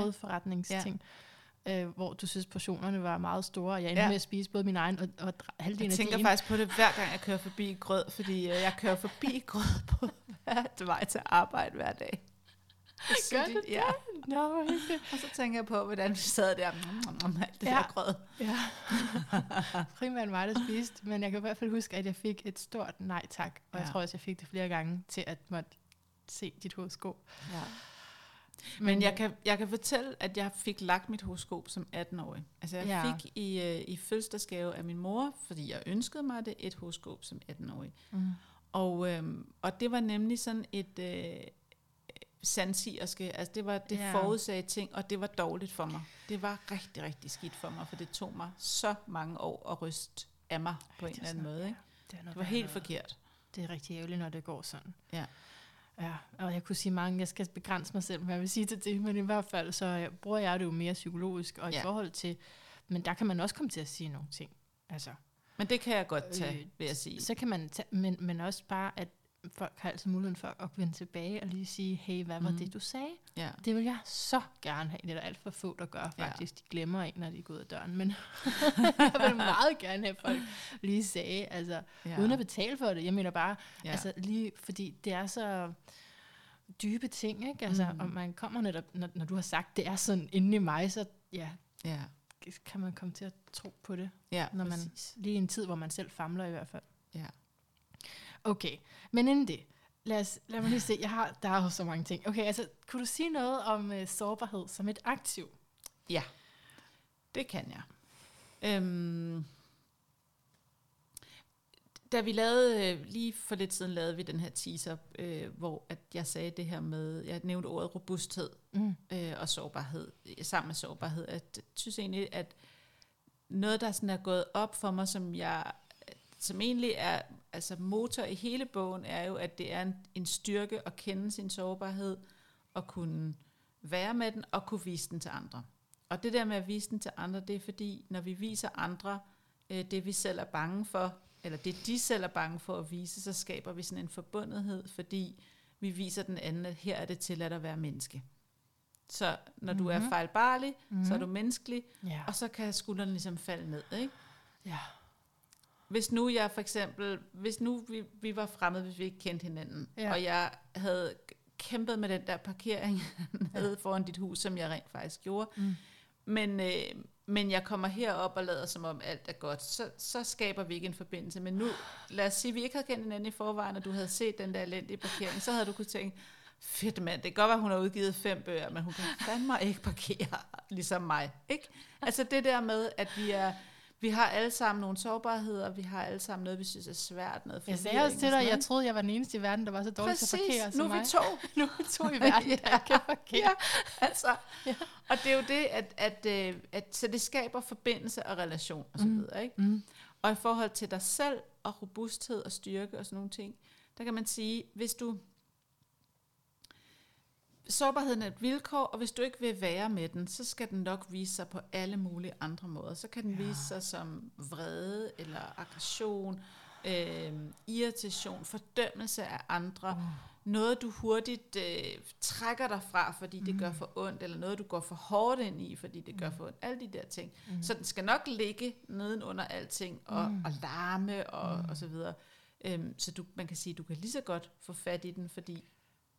Øh, hvor du synes, portionerne var meget store, og jeg endte Ja. med at spise både min egen og, og halvdelen Jeg af tænker din. faktisk på det hver gang, jeg kører forbi grød, fordi øh, jeg kører forbi [LAUGHS] grød på hver vej til arbejde hver dag. Gør Så du Ja, Nå, hyggeligt. og så tænker jeg på, hvordan vi sad der om alt det Ja. der grød. Ja. [LAUGHS] Primært mig, der spiste, men jeg kan i hvert fald huske, at jeg fik et stort nej tak, og ja. jeg tror også, jeg fik det flere gange til at måtte se dit horoskop. Ja. Men jeg kan, jeg kan fortælle, at jeg fik lagt mit horoskop som 18-årig. Altså jeg Ja. ja. fik i, øh, i fødselsdagsgave af min mor, fordi jeg ønskede mig det, et horoskop som 18-årig. Mm. Og, øhm, og det var nemlig sådan et øh, sandsierske, altså det var det Ja. ja. forudsagde ting, og det var dårligt for mig. Det var rigtig, rigtig skidt for mig, for det tog mig så mange år at ryste af mig på en er eller anden sådan, måde. Ikke? Det, er Det var helt noget. forkert. Det er rigtig ærgerligt, når det går sådan. Ja. Ja, og jeg kunne sige mange, jeg skal begrænse mig selv, hvad jeg vil sige til det, men i hvert fald, så øh, bruger jeg det jo mere psykologisk, og ja. i forhold til, men der kan man også komme til at sige nogle ting. Altså, Men det kan jeg godt tage, Øh, øh, vil jeg sige. så kan man tage, men, men også bare, at folk har altid muligheden for at vende tilbage og lige sige, hey, hvad var Mhm. det, du sagde? Ja. Det vil jeg så gerne have. Det er der alt for få, der gør Ja. faktisk. De glemmer en, når de går ud af døren. Men [LAUGHS] jeg vil meget gerne have, folk lige sagde, altså, Ja. uden at betale for det. Jeg mener bare, ja. Altså lige fordi det er så dybe ting, ikke? Altså, mm. Mm. og man kommer netop, når, når du har sagt, det er sådan inde i mig, så ja, Ja, kan man komme til at tro på det. ja Når man- præcis. Lige i en tid, hvor man selv famler i hvert fald. Ja. Okay, men inden det, lad, os, lad mig lige se, jeg har, der er jo så mange ting. Okay, altså, kunne du sige noget om uh, sårbarhed som et aktiv? Ja, det kan jeg. Øhm, da vi lavede, øh, lige for lidt siden lavede vi den her teaser, øh, hvor at jeg sagde det her med, jeg nævnte ordet robusthed Mm. øh, og sårbarhed, øh, sammen med sårbarhed. At, jeg synes egentlig, at noget, der sådan er gået op for mig, som jeg som egentlig er altså motor i hele bogen, er jo, at det er en, en styrke at kende sin sårbarhed, og kunne være med den, og kunne vise den til andre. Og det der med at vise den til andre, det er fordi, når vi viser andre øh, det, vi selv er bange for, eller det, de selv er bange for at vise, så skaber vi sådan en forbundethed, fordi vi viser den anden, at her er det tilladt at være menneske. Så når du er Mhm. fejlbarlig, Mm. så er du menneskelig, Ja. og så kan skuldrene ligesom falde ned. Ikke? ja. Hvis nu jeg for eksempel, hvis nu vi, vi var fremmede, hvis vi ikke kendte hinanden, Ja. ja. og jeg havde kæmpet med den der parkering [LAUGHS] nede foran dit hus, som jeg rent faktisk gjorde, Mm. men, øh, men jeg kommer herop og lader som om alt er godt, så, så skaber vi ikke en forbindelse. Men nu, lad os sige, at vi ikke havde kendt hinanden i forvejen, og du havde set den der elendige parkering, så havde du kunne tænke, fedt mand, det kan godt være, hun har udgivet fem bøger, men hun kan fandme ikke parkere ligesom mig. Ikke? Altså det der med, at vi er vi har alle sammen nogle sårbarheder, vi har alle sammen noget, vi synes er svært, noget Jeg sagde også og til dig, jeg troede, jeg var den eneste i verden, der var så dårlig til at parkere Præcis, som nu er vi to. [LAUGHS] nu er vi to i verden, der ikke kan parkere. Ja, altså. Ja. Og det er jo det, at, at, øh, at, så det skaber forbindelse og relation og så Mm. videre, ikke? Mm. Og i forhold til dig selv og robusthed og styrke og sådan nogle ting, der kan man sige, hvis du... Sårbarheden er et vilkår, og hvis du ikke vil være med den, så skal den nok vise sig på alle mulige andre måder. Så kan den Ja. vise sig som vrede eller aggression, øh, irritation, fordømmelse af andre, Uh. noget du hurtigt øh, trækker dig fra, fordi det Mm. gør for ondt, eller noget du går for hårdt ind i, fordi det gør for ondt. Alle de der ting. Mm. Så den skal nok ligge nedenunder alting og, Mm. mm. og larme og, Mm. mm. og så videre. Øhm, så du, man kan sige, du kan lige så godt få fat i den, fordi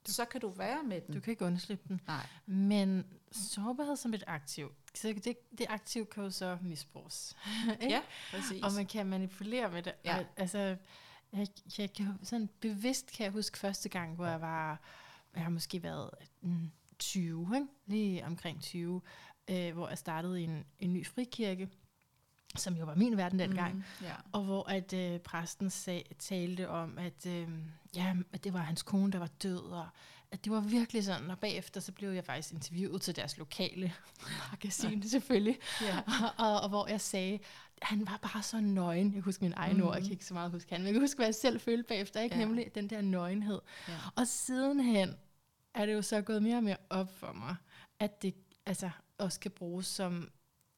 Du- så kan du være med den. Du kan ikke undslippe den. Nej. Men sårbarhed som et aktiv, så det, det aktiv kan jo så misbruges. [LAUGHS] Ja, præcis. Og man kan manipulere med det. Ja. Og, altså, jeg, jeg kan sådan bevidst kan jeg huske første gang, hvor jeg var, jeg har måske været mm, 20, ikke? lige omkring 20, øh, hvor jeg startede en, en ny frikirke, som jo var min verden dengang. Mm, ja. Og hvor at øh, præsten sag, talte om, at, øh, ja, at det var hans kone, der var død, og at det var virkelig sådan, og bagefter så blev jeg faktisk interviewet til deres lokale [LAUGHS] magasin selvfølgelig, ja. og, [LAUGHS] og, og hvor jeg sagde, han var bare så nøgen. Jeg kan huske min egen mm. ord, jeg kan ikke så meget huske han, men jeg kan huske, hvad jeg selv følte bagefter, ikke? Ja. nemlig den der nøgenhed. ja. Og sidenhen er det jo så gået mere og mere op for mig, at det altså, også kan bruges som,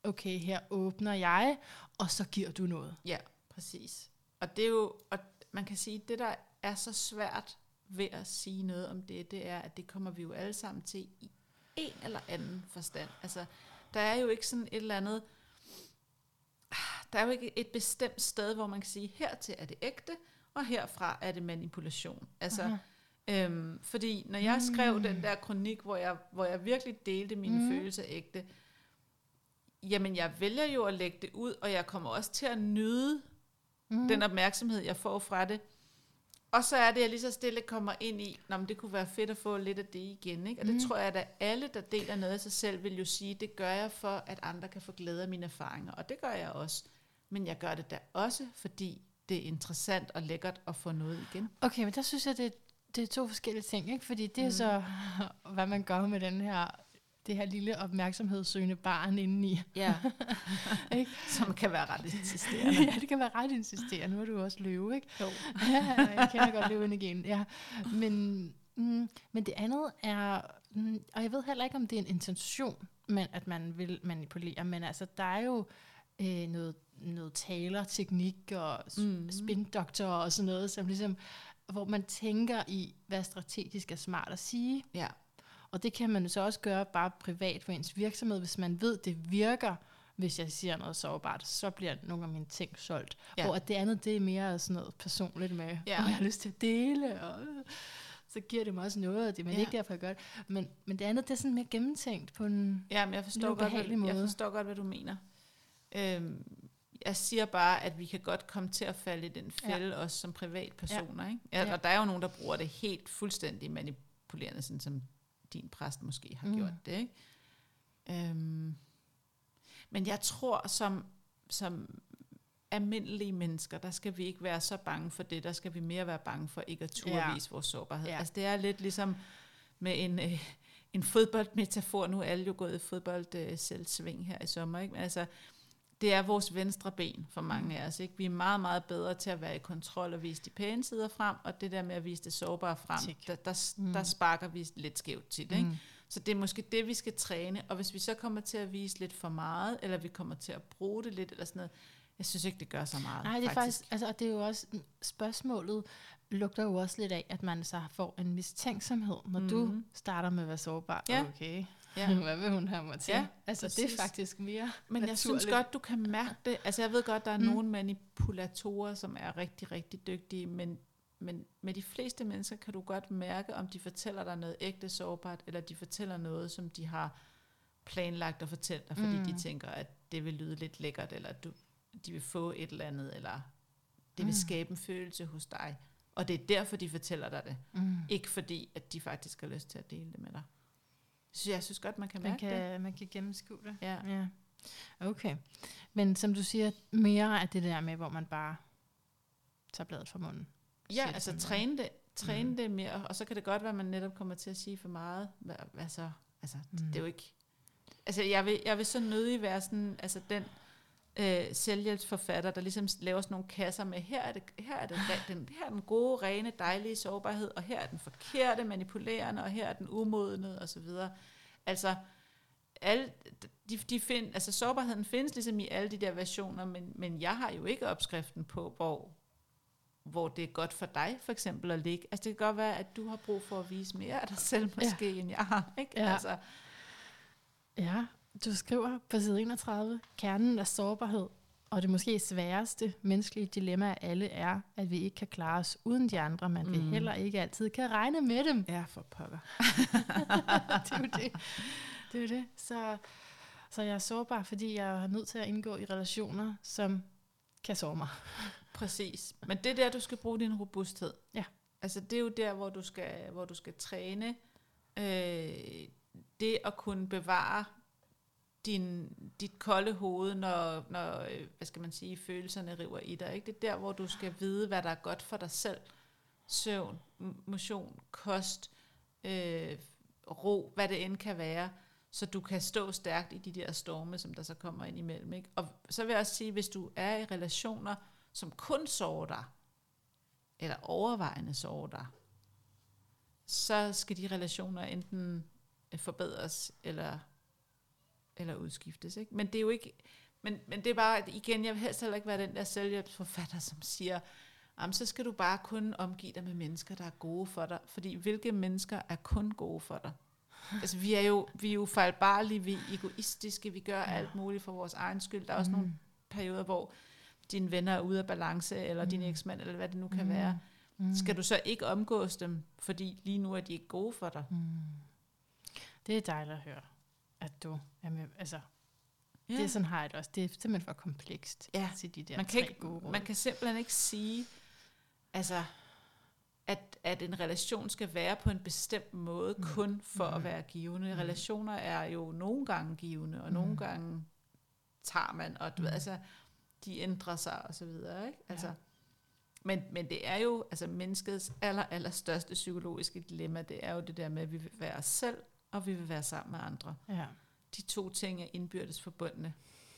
okay, her åbner jeg, og så giver du noget. Ja, præcis. Og det er jo, og man kan sige, det der er så svært ved at sige noget om det, det er, at det kommer vi jo alle sammen til i en eller anden forstand. Altså, der er jo ikke sådan et eller andet, der er jo ikke et bestemt sted, hvor man kan sige, hertil er det ægte, og herfra er det manipulation. Altså, Aha. Øhm, fordi når jeg skrev den der kronik, hvor jeg, hvor jeg virkelig delte mine Mm. mm. følelser ægte, jamen jeg vælger jo at lægge det ud, og jeg kommer også til at nyde Mm. mm. den opmærksomhed, jeg får fra det. Og så er det, jeg lige så stille kommer ind i, men det kunne være fedt at få lidt af det igen. Ikke? Og det Mm. tror jeg, at alle, der deler noget af sig selv, vil jo sige, det gør jeg for, at andre kan få glæde af mine erfaringer. Og det gør jeg også. Men jeg gør det da også, fordi det er interessant og lækkert at få noget igen. Okay, men der synes jeg, det, det er to forskellige ting, ikke? Fordi det er Mm. så, [LAUGHS] hvad man gør med den her, det her lille opmærksomhedssøgende barn indeni. Ja, [LAUGHS] Ikke? som kan være ret insisterende. [LAUGHS] ja, det kan være ret insisterende. Nu er du også løve, ikke? Jo. [LAUGHS] ja, jeg kender godt løven ja. Men, mm, men det andet er, mm, og jeg ved heller ikke, om det er en intention, men at man vil manipulere, men altså, der er jo øh, noget, noget talerteknik og Mm. spindoktorer og sådan noget, som ligesom, hvor man tænker i, hvad strategisk er smart at sige. Ja. Og det kan man så også gøre bare privat for ens virksomhed, hvis man ved, det virker, hvis jeg siger noget sårbart, så bliver nogle af mine ting solgt. Ja. Ja. Og at det andet, det er mere sådan noget personligt med, Ja. ja. og jeg har lyst til at dele. Og, så giver det mig også noget af det, men Ja. ja. ikke derfor, jeg gør det. Men, men det andet, det er sådan mere gennemtænkt på en... Ja, men jeg forstår, godt, hvad, ubehagelig jeg måde. forstår godt, hvad du mener. Øhm, jeg siger bare, at vi kan godt komme til at falde i den fælde, ja. også som privatpersoner. Ikke? Ja, Ja. Og der er jo nogen, der bruger det helt fuldstændig manipulerende, sådan som din præst måske har mm. Gjort det. Ikke? Øhm, men jeg tror, som, som almindelige mennesker, der skal vi ikke være så bange for det. Der skal vi mere være bange for ikke at turde Ja. vise vores sårbarhed. Ja. Altså det er lidt ligesom med en, øh, en fodboldmetafor. Nu er alle jo gået i fodbold øh, selv sving her i sommer. Ikke? Men altså, det er vores venstre ben for mange af os. Ikke? Vi er meget, meget bedre til at være i kontrol og vise de pæne sider frem, og det der med at vise det sårbare frem, Tik. der, der, Mm. der sparker vi lidt skævt tit. Ikke? Mm. Så det er måske det, vi skal træne. Og hvis vi så kommer til at vise lidt for meget, eller vi kommer til at bruge det lidt, eller sådan noget, jeg synes ikke, det gør så meget. Nej, det er faktisk, altså, og det er jo også, spørgsmålet lugter jo også lidt af, at man så får en mistænksomhed, når mm. du Mhm. starter med at være sårbar. Ja. Okay, Ja. [LAUGHS] hvad vil hun have mig til? Ja, altså, det præcis. er faktisk mere Men jeg synes naturligt. godt, du kan mærke det. Altså jeg ved godt, der er mm. Nogle manipulatorer, som er rigtig, rigtig dygtige, men, men med de fleste mennesker kan du godt mærke, om de fortæller dig noget ægte sårbart, eller de fortæller noget, som de har planlagt at fortælle dig, fordi mm. de tænker, at det vil lyde lidt lækkert, eller du, de vil få et eller andet, eller det vil Mm. skabe en følelse hos dig. Og det er derfor, de fortæller dig det. Mm. Ikke fordi, at de faktisk har lyst til at dele det med dig. Så jeg synes godt, man kan Man mærke det. kan, man kan gennemskue det. Ja. Ja. Okay. Men som du siger, mere af det der med, hvor man bare tager bladet fra munden. Ja, det altså træne det, træne Mm. det mere, og så kan det godt være, at man netop kommer til at sige for meget. Hvad, hvad så? Altså, mm. det, det er jo ikke... Altså, jeg vil, jeg vil så nødig være sådan, altså den øh, selvhjælpsforfatter, der ligesom laver sådan nogle kasser med, her er, det, her, er det, den, her er den gode, rene, dejlige sårbarhed, og her er den forkerte, manipulerende, og her er den umodne, og så videre. Altså, alle, de, de find, altså sårbarheden findes ligesom i alle de der versioner, men, men jeg har jo ikke opskriften på, hvor, hvor det er godt for dig, for eksempel at ligge. Altså det kan godt være, at du har brug for at vise mere af dig selv, måske, ja. end jeg har. Ikke? Ja. Altså, Ja, du skriver på side 31, kernen af sårbarhed, og det måske sværeste menneskelige dilemma af alle er, at vi ikke kan klare os uden de andre, men mm. vi heller ikke altid kan regne med dem. ja, for pokker. [LAUGHS] det er jo det. Det er jo det. Så, så jeg er sårbar, fordi jeg er nødt til at indgå i relationer, som kan såre mig. [LAUGHS] Præcis. Men det er der, du skal bruge din robusthed. Ja. Altså det er jo der, hvor du skal, hvor du skal træne øh, det at kunne bevare din, dit kolde hoved, når, når øh, hvad skal man sige, følelserne river i dig. Ikke? Det er der, hvor du skal vide, hvad der er godt for dig selv. Søvn, motion, kost, øh, ro, hvad det end kan være, så du kan stå stærkt i de der storme, som der så kommer ind imellem. Ikke? Og så vil jeg også sige, hvis du er i relationer, som kun sover dig, eller overvejende sover dig, så skal de relationer enten forbedres eller, eller udskiftes. Ikke? Men det er jo ikke, men, men det er bare, igen, jeg vil helst heller ikke være den der selvhjælpsforfatter, som siger, jamen, så skal du bare kun omgive dig med mennesker, der er gode for dig. Fordi hvilke mennesker er kun gode for dig? Altså, vi er jo, vi er jo fejlbarlige, vi er egoistiske, vi gør ja. alt muligt for vores egen skyld. Der er også mm. nogle perioder, hvor dine venner er ude af balance, eller mm. din eksmand, eller hvad det nu kan mm. være. Mm. Skal du så ikke omgås dem, fordi lige nu er de ikke gode for dig? Mm. Det er dejligt at høre, at du er med. Altså, ja. det er sådan har jeg det også. Det er simpelthen for komplekst Ja. til de der man, kan tre ikke, gode råd. man kan simpelthen ikke sige, altså, at, at en relation skal være på en bestemt måde, mm. kun for mm. at være givende. Relationer er jo nogle gange givende, og mm. nogle gange tager man, og du mm. ved, altså, de ændrer sig og så videre. Ikke? Altså, Ja. men, men det er jo, altså menneskets aller, aller største psykologiske dilemma, det er jo det der med, at vi vil være os selv, og vi vil være sammen med andre. Ja. De to ting er indbyrdes forbundne.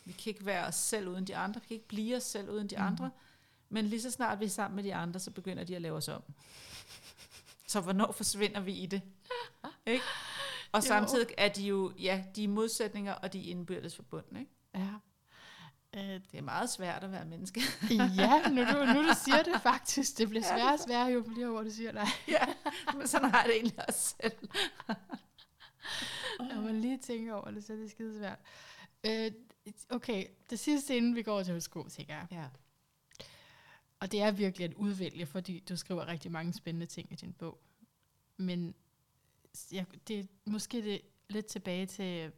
Vi kan ikke være os selv uden de andre, vi kan ikke blive os selv uden de Mhm. andre, men lige så snart vi er sammen med de andre, så begynder de at lave os om. Så hvornår forsvinder vi i det? Ikke? Og Jo. samtidig er de jo, ja, de er modsætninger, og de er indbyrdes forbundne. Ikke? ja. Øh, Det er meget svært at være menneske. ja, nu du, nu du siger det [LAUGHS] faktisk. Det bliver sværere og sværere, jo flere ord du siger nej. ja, men sådan har jeg det egentlig også selv. Når man lige tænker over det, så er det skide svært. Øh, okay, det sidste inden vi går til horoskop, tænker jeg. Ja. Og det er virkelig at udvælge, fordi du skriver rigtig mange spændende ting i din bog. men jeg, det er måske det, lidt tilbage til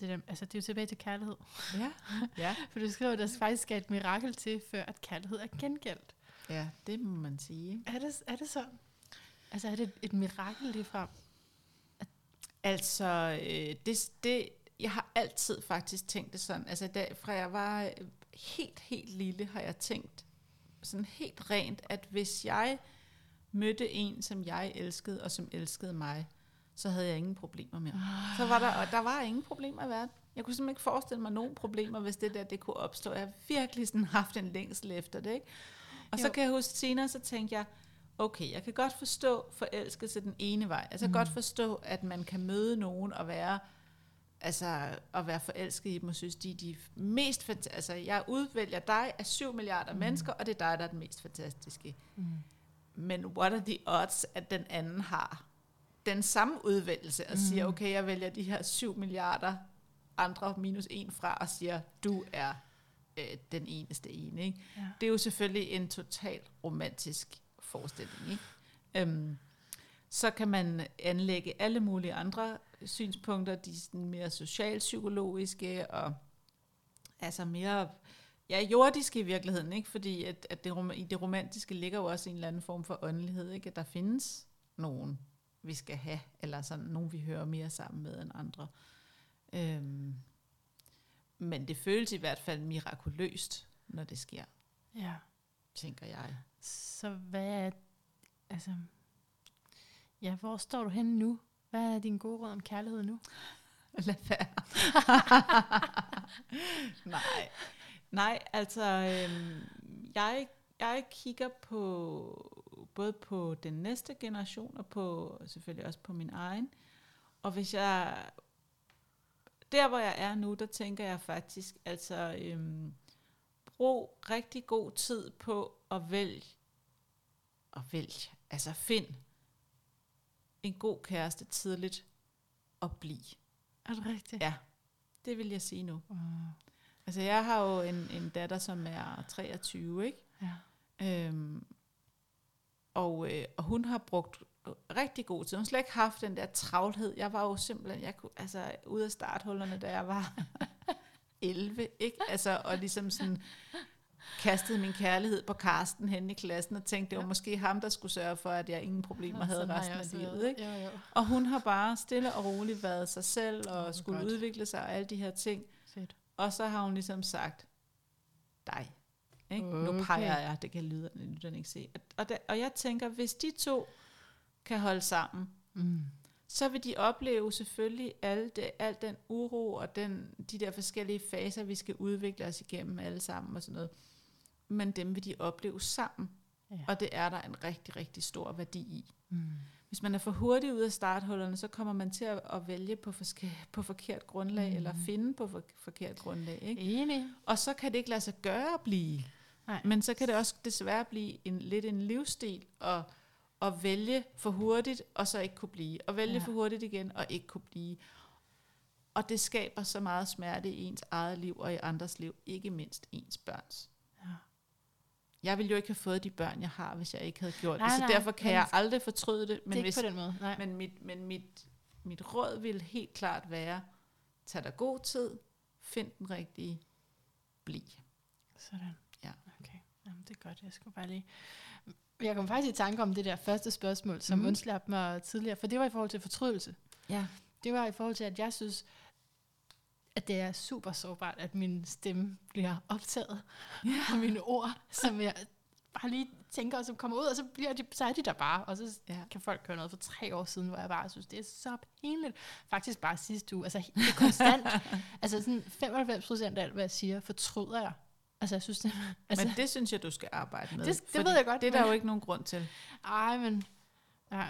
det, der, altså det er jo tilbage til kærlighed. Ja, ja. [LAUGHS] For du skriver, at der faktisk skal et mirakel til, før at kærlighed er gengældt. ja det må man sige. Er det, er det sådan? Altså er det et, et mirakel lige frem? Altså, øh, det, det, jeg har altid faktisk tænkt det sådan. Altså, da, fra jeg var øh, helt, helt lille, har jeg tænkt sådan helt rent, at hvis jeg mødte en, som jeg elskede, og som elskede mig, så havde jeg ingen problemer mere. Så var der, og der var ingen problemer i verden. Jeg kunne simpelthen ikke forestille mig nogen problemer, hvis det der, det kunne opstå. Jeg har virkelig sådan haft en længsel efter det, ikke? Og så Jo. kan jeg huske senere, så tænkte jeg, okay, jeg kan godt forstå forelskelse den ene vej. Altså kan godt forstå, at man kan møde nogen og være, altså at være forelsket i dem og synes, de er de mest fantastiske. Altså jeg udvælger dig af 7 milliarder Mhm. mennesker, og det er dig, der er den mest fantastiske. Mm. Men what are the odds, at den anden har den samme udvælgelse og siger, Mhm. okay, jeg vælger de her 7 milliarder andre minus en fra og siger, du er øh, den eneste ene. Ikke? Ja. Det er jo selvfølgelig en totalt romantisk forestilling. Ikke? Øhm, så kan man anlægge alle mulige andre synspunkter, de sådan mere socialpsykologiske og altså mere ja, jordiske i virkeligheden, ikke? fordi at, at det, i det romantiske ligger jo også en eller anden form for åndelighed, ikke? at der findes nogen, vi skal have, eller sådan nogen, vi hører mere sammen med end andre. Øhm, men det føles i hvert fald mirakuløst, når det sker, ja. tænker jeg. Så hvad er, altså, ja, hvor står du henne nu? Hvad er din gode råd om kærlighed nu? [LAUGHS] Lad være. [LAUGHS] Nej. Nej, altså, øhm, jeg, jeg kigger på både på den næste generation og på selvfølgelig også på min egen. Og hvis jeg der hvor jeg er nu, der tænker jeg faktisk, altså øhm, brug rigtig god tid på at vælge og vælge, altså find en god kæreste tidligt og blive. Er det rigtigt? Ja, det vil jeg sige nu. Uh, Altså, jeg har jo en, en datter, som er 23, ikke? ja. Øhm, og, øh, og hun har brugt rigtig god tid. Hun har slet ikke haft den der travlhed. Jeg var jo simpelthen, jeg kunne, altså, ude af starthullerne, da jeg var [LAUGHS] 11, ikke? Altså, og ligesom sådan kastede min kærlighed på Karsten hen i klassen og tænkte, det var Ja. måske ham, der skulle sørge for, at jeg ingen problemer havde Sådan har resten af livet, ikke? Jo, jo. Og hun har bare stille og roligt været sig selv og hvor skulle godt. udvikle sig og alle de her ting. Fedt. Og så har hun ligesom sagt, dig. Ikke? Okay. Nu peger jeg, det kan lyde, lytterne ikke se. Og, der, og jeg tænker, hvis de to kan holde sammen, Mm. så vil de opleve selvfølgelig alle det, al den uro og den, de der forskellige faser, vi skal udvikle os igennem alle sammen og sådan noget. Men dem vil de opleve sammen. Ja. Og det er der en rigtig, rigtig stor værdi i. Mm. Hvis man er for hurtig ud af starthullerne, så kommer man til at, at vælge på, forske, på forkert grundlag, mm. eller finde på for, forkert grundlag. Ikke? Enig. Og så kan det ikke lade sig gøre at blive. Nej. Men så kan det også desværre blive en, lidt en livsstil at, at vælge for hurtigt, og så ikke kunne blive. Og vælge ja. for hurtigt igen, og ikke kunne blive. Og det skaber så meget smerte i ens eget liv og i andres liv, ikke mindst ens børns. Jeg ville jo ikke have fået de børn, jeg har, hvis jeg ikke havde gjort Nej, det. Så nej, derfor kan jeg aldrig fortryde det. Men det er hvis, ikke på den måde. Nej. men, mit, men mit, mit råd vil helt klart være, tag dig god tid, find den rigtige, bliv. Sådan. Ja. Okay. Jamen, det er godt. Jeg skulle bare lige... Jeg kom faktisk i tanke om det der første spørgsmål, som mm. Undslap mig tidligere, for det var i forhold til fortrydelse. Ja. Det var i forhold til, at jeg synes, at det er super sårbart, at min stemme bliver optaget, ja. og mine ord, som jeg bare lige tænker, og som kommer ud, og så, bliver de, så er de der bare, og så Ja. kan folk høre noget for tre år siden, hvor jeg bare synes, det er så pinligt. Faktisk bare sidste uge, altså det er konstant, [LAUGHS] altså sådan 95 procent af alt, hvad jeg siger, fortryder jeg. Altså jeg synes det, altså, men det synes jeg, du skal arbejde med. Det- det ved jeg godt, Det er der men- jo ikke nogen grund til. ej, men, nej,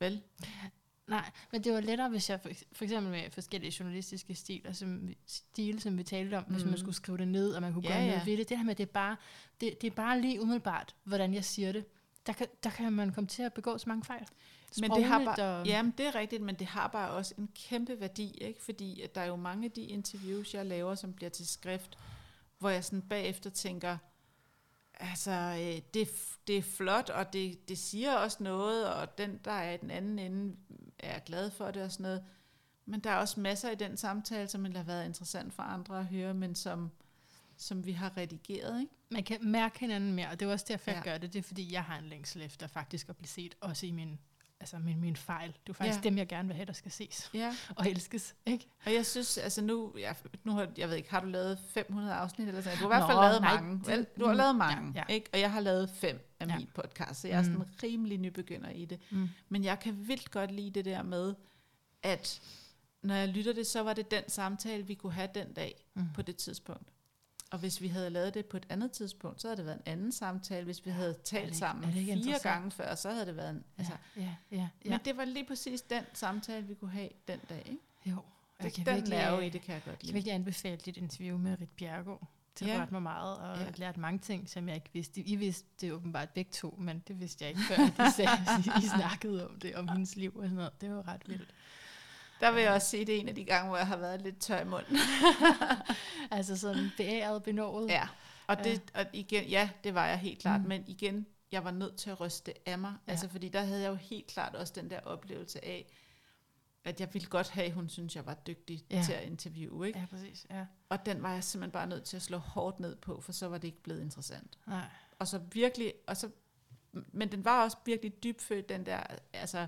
Vel? Nej, men det var lettere, hvis jeg for, for eksempel med forskellige journalistiske stiler, som, stile, som vi talte om, mm. hvis man Mhm. skulle skrive det ned, og man kunne Ja, gøre noget ja. ved det. Det her med, det er bare, det, det er bare lige umiddelbart, hvordan jeg siger det. Der kan, der kan man komme til at begå så mange fejl. Men det har Sprogligt bare, og, jamen, det er rigtigt, men det har bare også en kæmpe værdi, ikke? fordi at der er jo mange af de interviews, jeg laver, som bliver til skrift, hvor jeg sådan bagefter tænker, altså, øh, det, det er flot, og det, det siger også noget, og den, der er i den anden ende, er glad for det og sådan noget. Men der er også masser i den samtale, som ville have været interessant for andre at høre, men som, som vi har redigeret, ikke? Man kan mærke hinanden mere, og det er også derfor, jeg Ja. gør det. Det er fordi, jeg har en længsel efter faktisk at blive set, også i min, altså min, min fejl. Det er faktisk Ja. dem, jeg gerne vil have, der skal ses Ja, og elskes. Ikke? og jeg synes, altså nu, jeg, nu har, jeg ved ikke, har du lavet 500 afsnit eller sådan? Du har i hvert fald lavet nej, mange. vel? Du har mm, lavet ja, mange, ja. ikke? Og jeg har lavet fem af Ja. min podcast, så jeg er sådan Mm. rimelig nybegynder i det. Mm. Men jeg kan vildt godt lide det der med, at når jeg lytter det, så var det den samtale, vi kunne have den dag Mm. på det tidspunkt. Og hvis vi havde lavet det på et andet tidspunkt, så havde det været en anden samtale. Hvis vi havde talt det- sammen ikke fire gange før, så havde det været en... Altså, ja, ja, ja, ja. Men det var lige præcis den samtale, vi kunne have den dag. Ikke? Jo. Jeg Det, kan den virkelig, nerve i det kan jeg godt jeg kan lide. virkelig anbefale dit interview med Rit Bjergård. Det Ja. har rørt mig meget, og Ja. jeg mange ting, som jeg ikke vidste. I vidste det åbenbart begge to, men det vidste jeg ikke før, de [LAUGHS] sagde, I snakkede om det, om hendes liv og sådan noget. Det var ret vildt. Der vil jeg også sige, det er en af de gange, hvor jeg har været lidt tør i munden. [LAUGHS] Altså sådan beæret, benådet. Ja, og, det, og igen, ja, det var jeg helt klart, Mm. men igen, jeg var nødt til at ryste af mig, Ja. ja. altså fordi der havde jeg jo helt klart også den der oplevelse af, at jeg ville godt have, at hun synes, jeg var dygtig Ja. ja. til at interviewe, ikke? ja præcis. Ja. Og den var jeg simpelthen bare nødt til at slå hårdt ned på, for så var det ikke blevet interessant. Nej. Og så virkelig, og så, men den var også virkelig dybfølt, den der altså,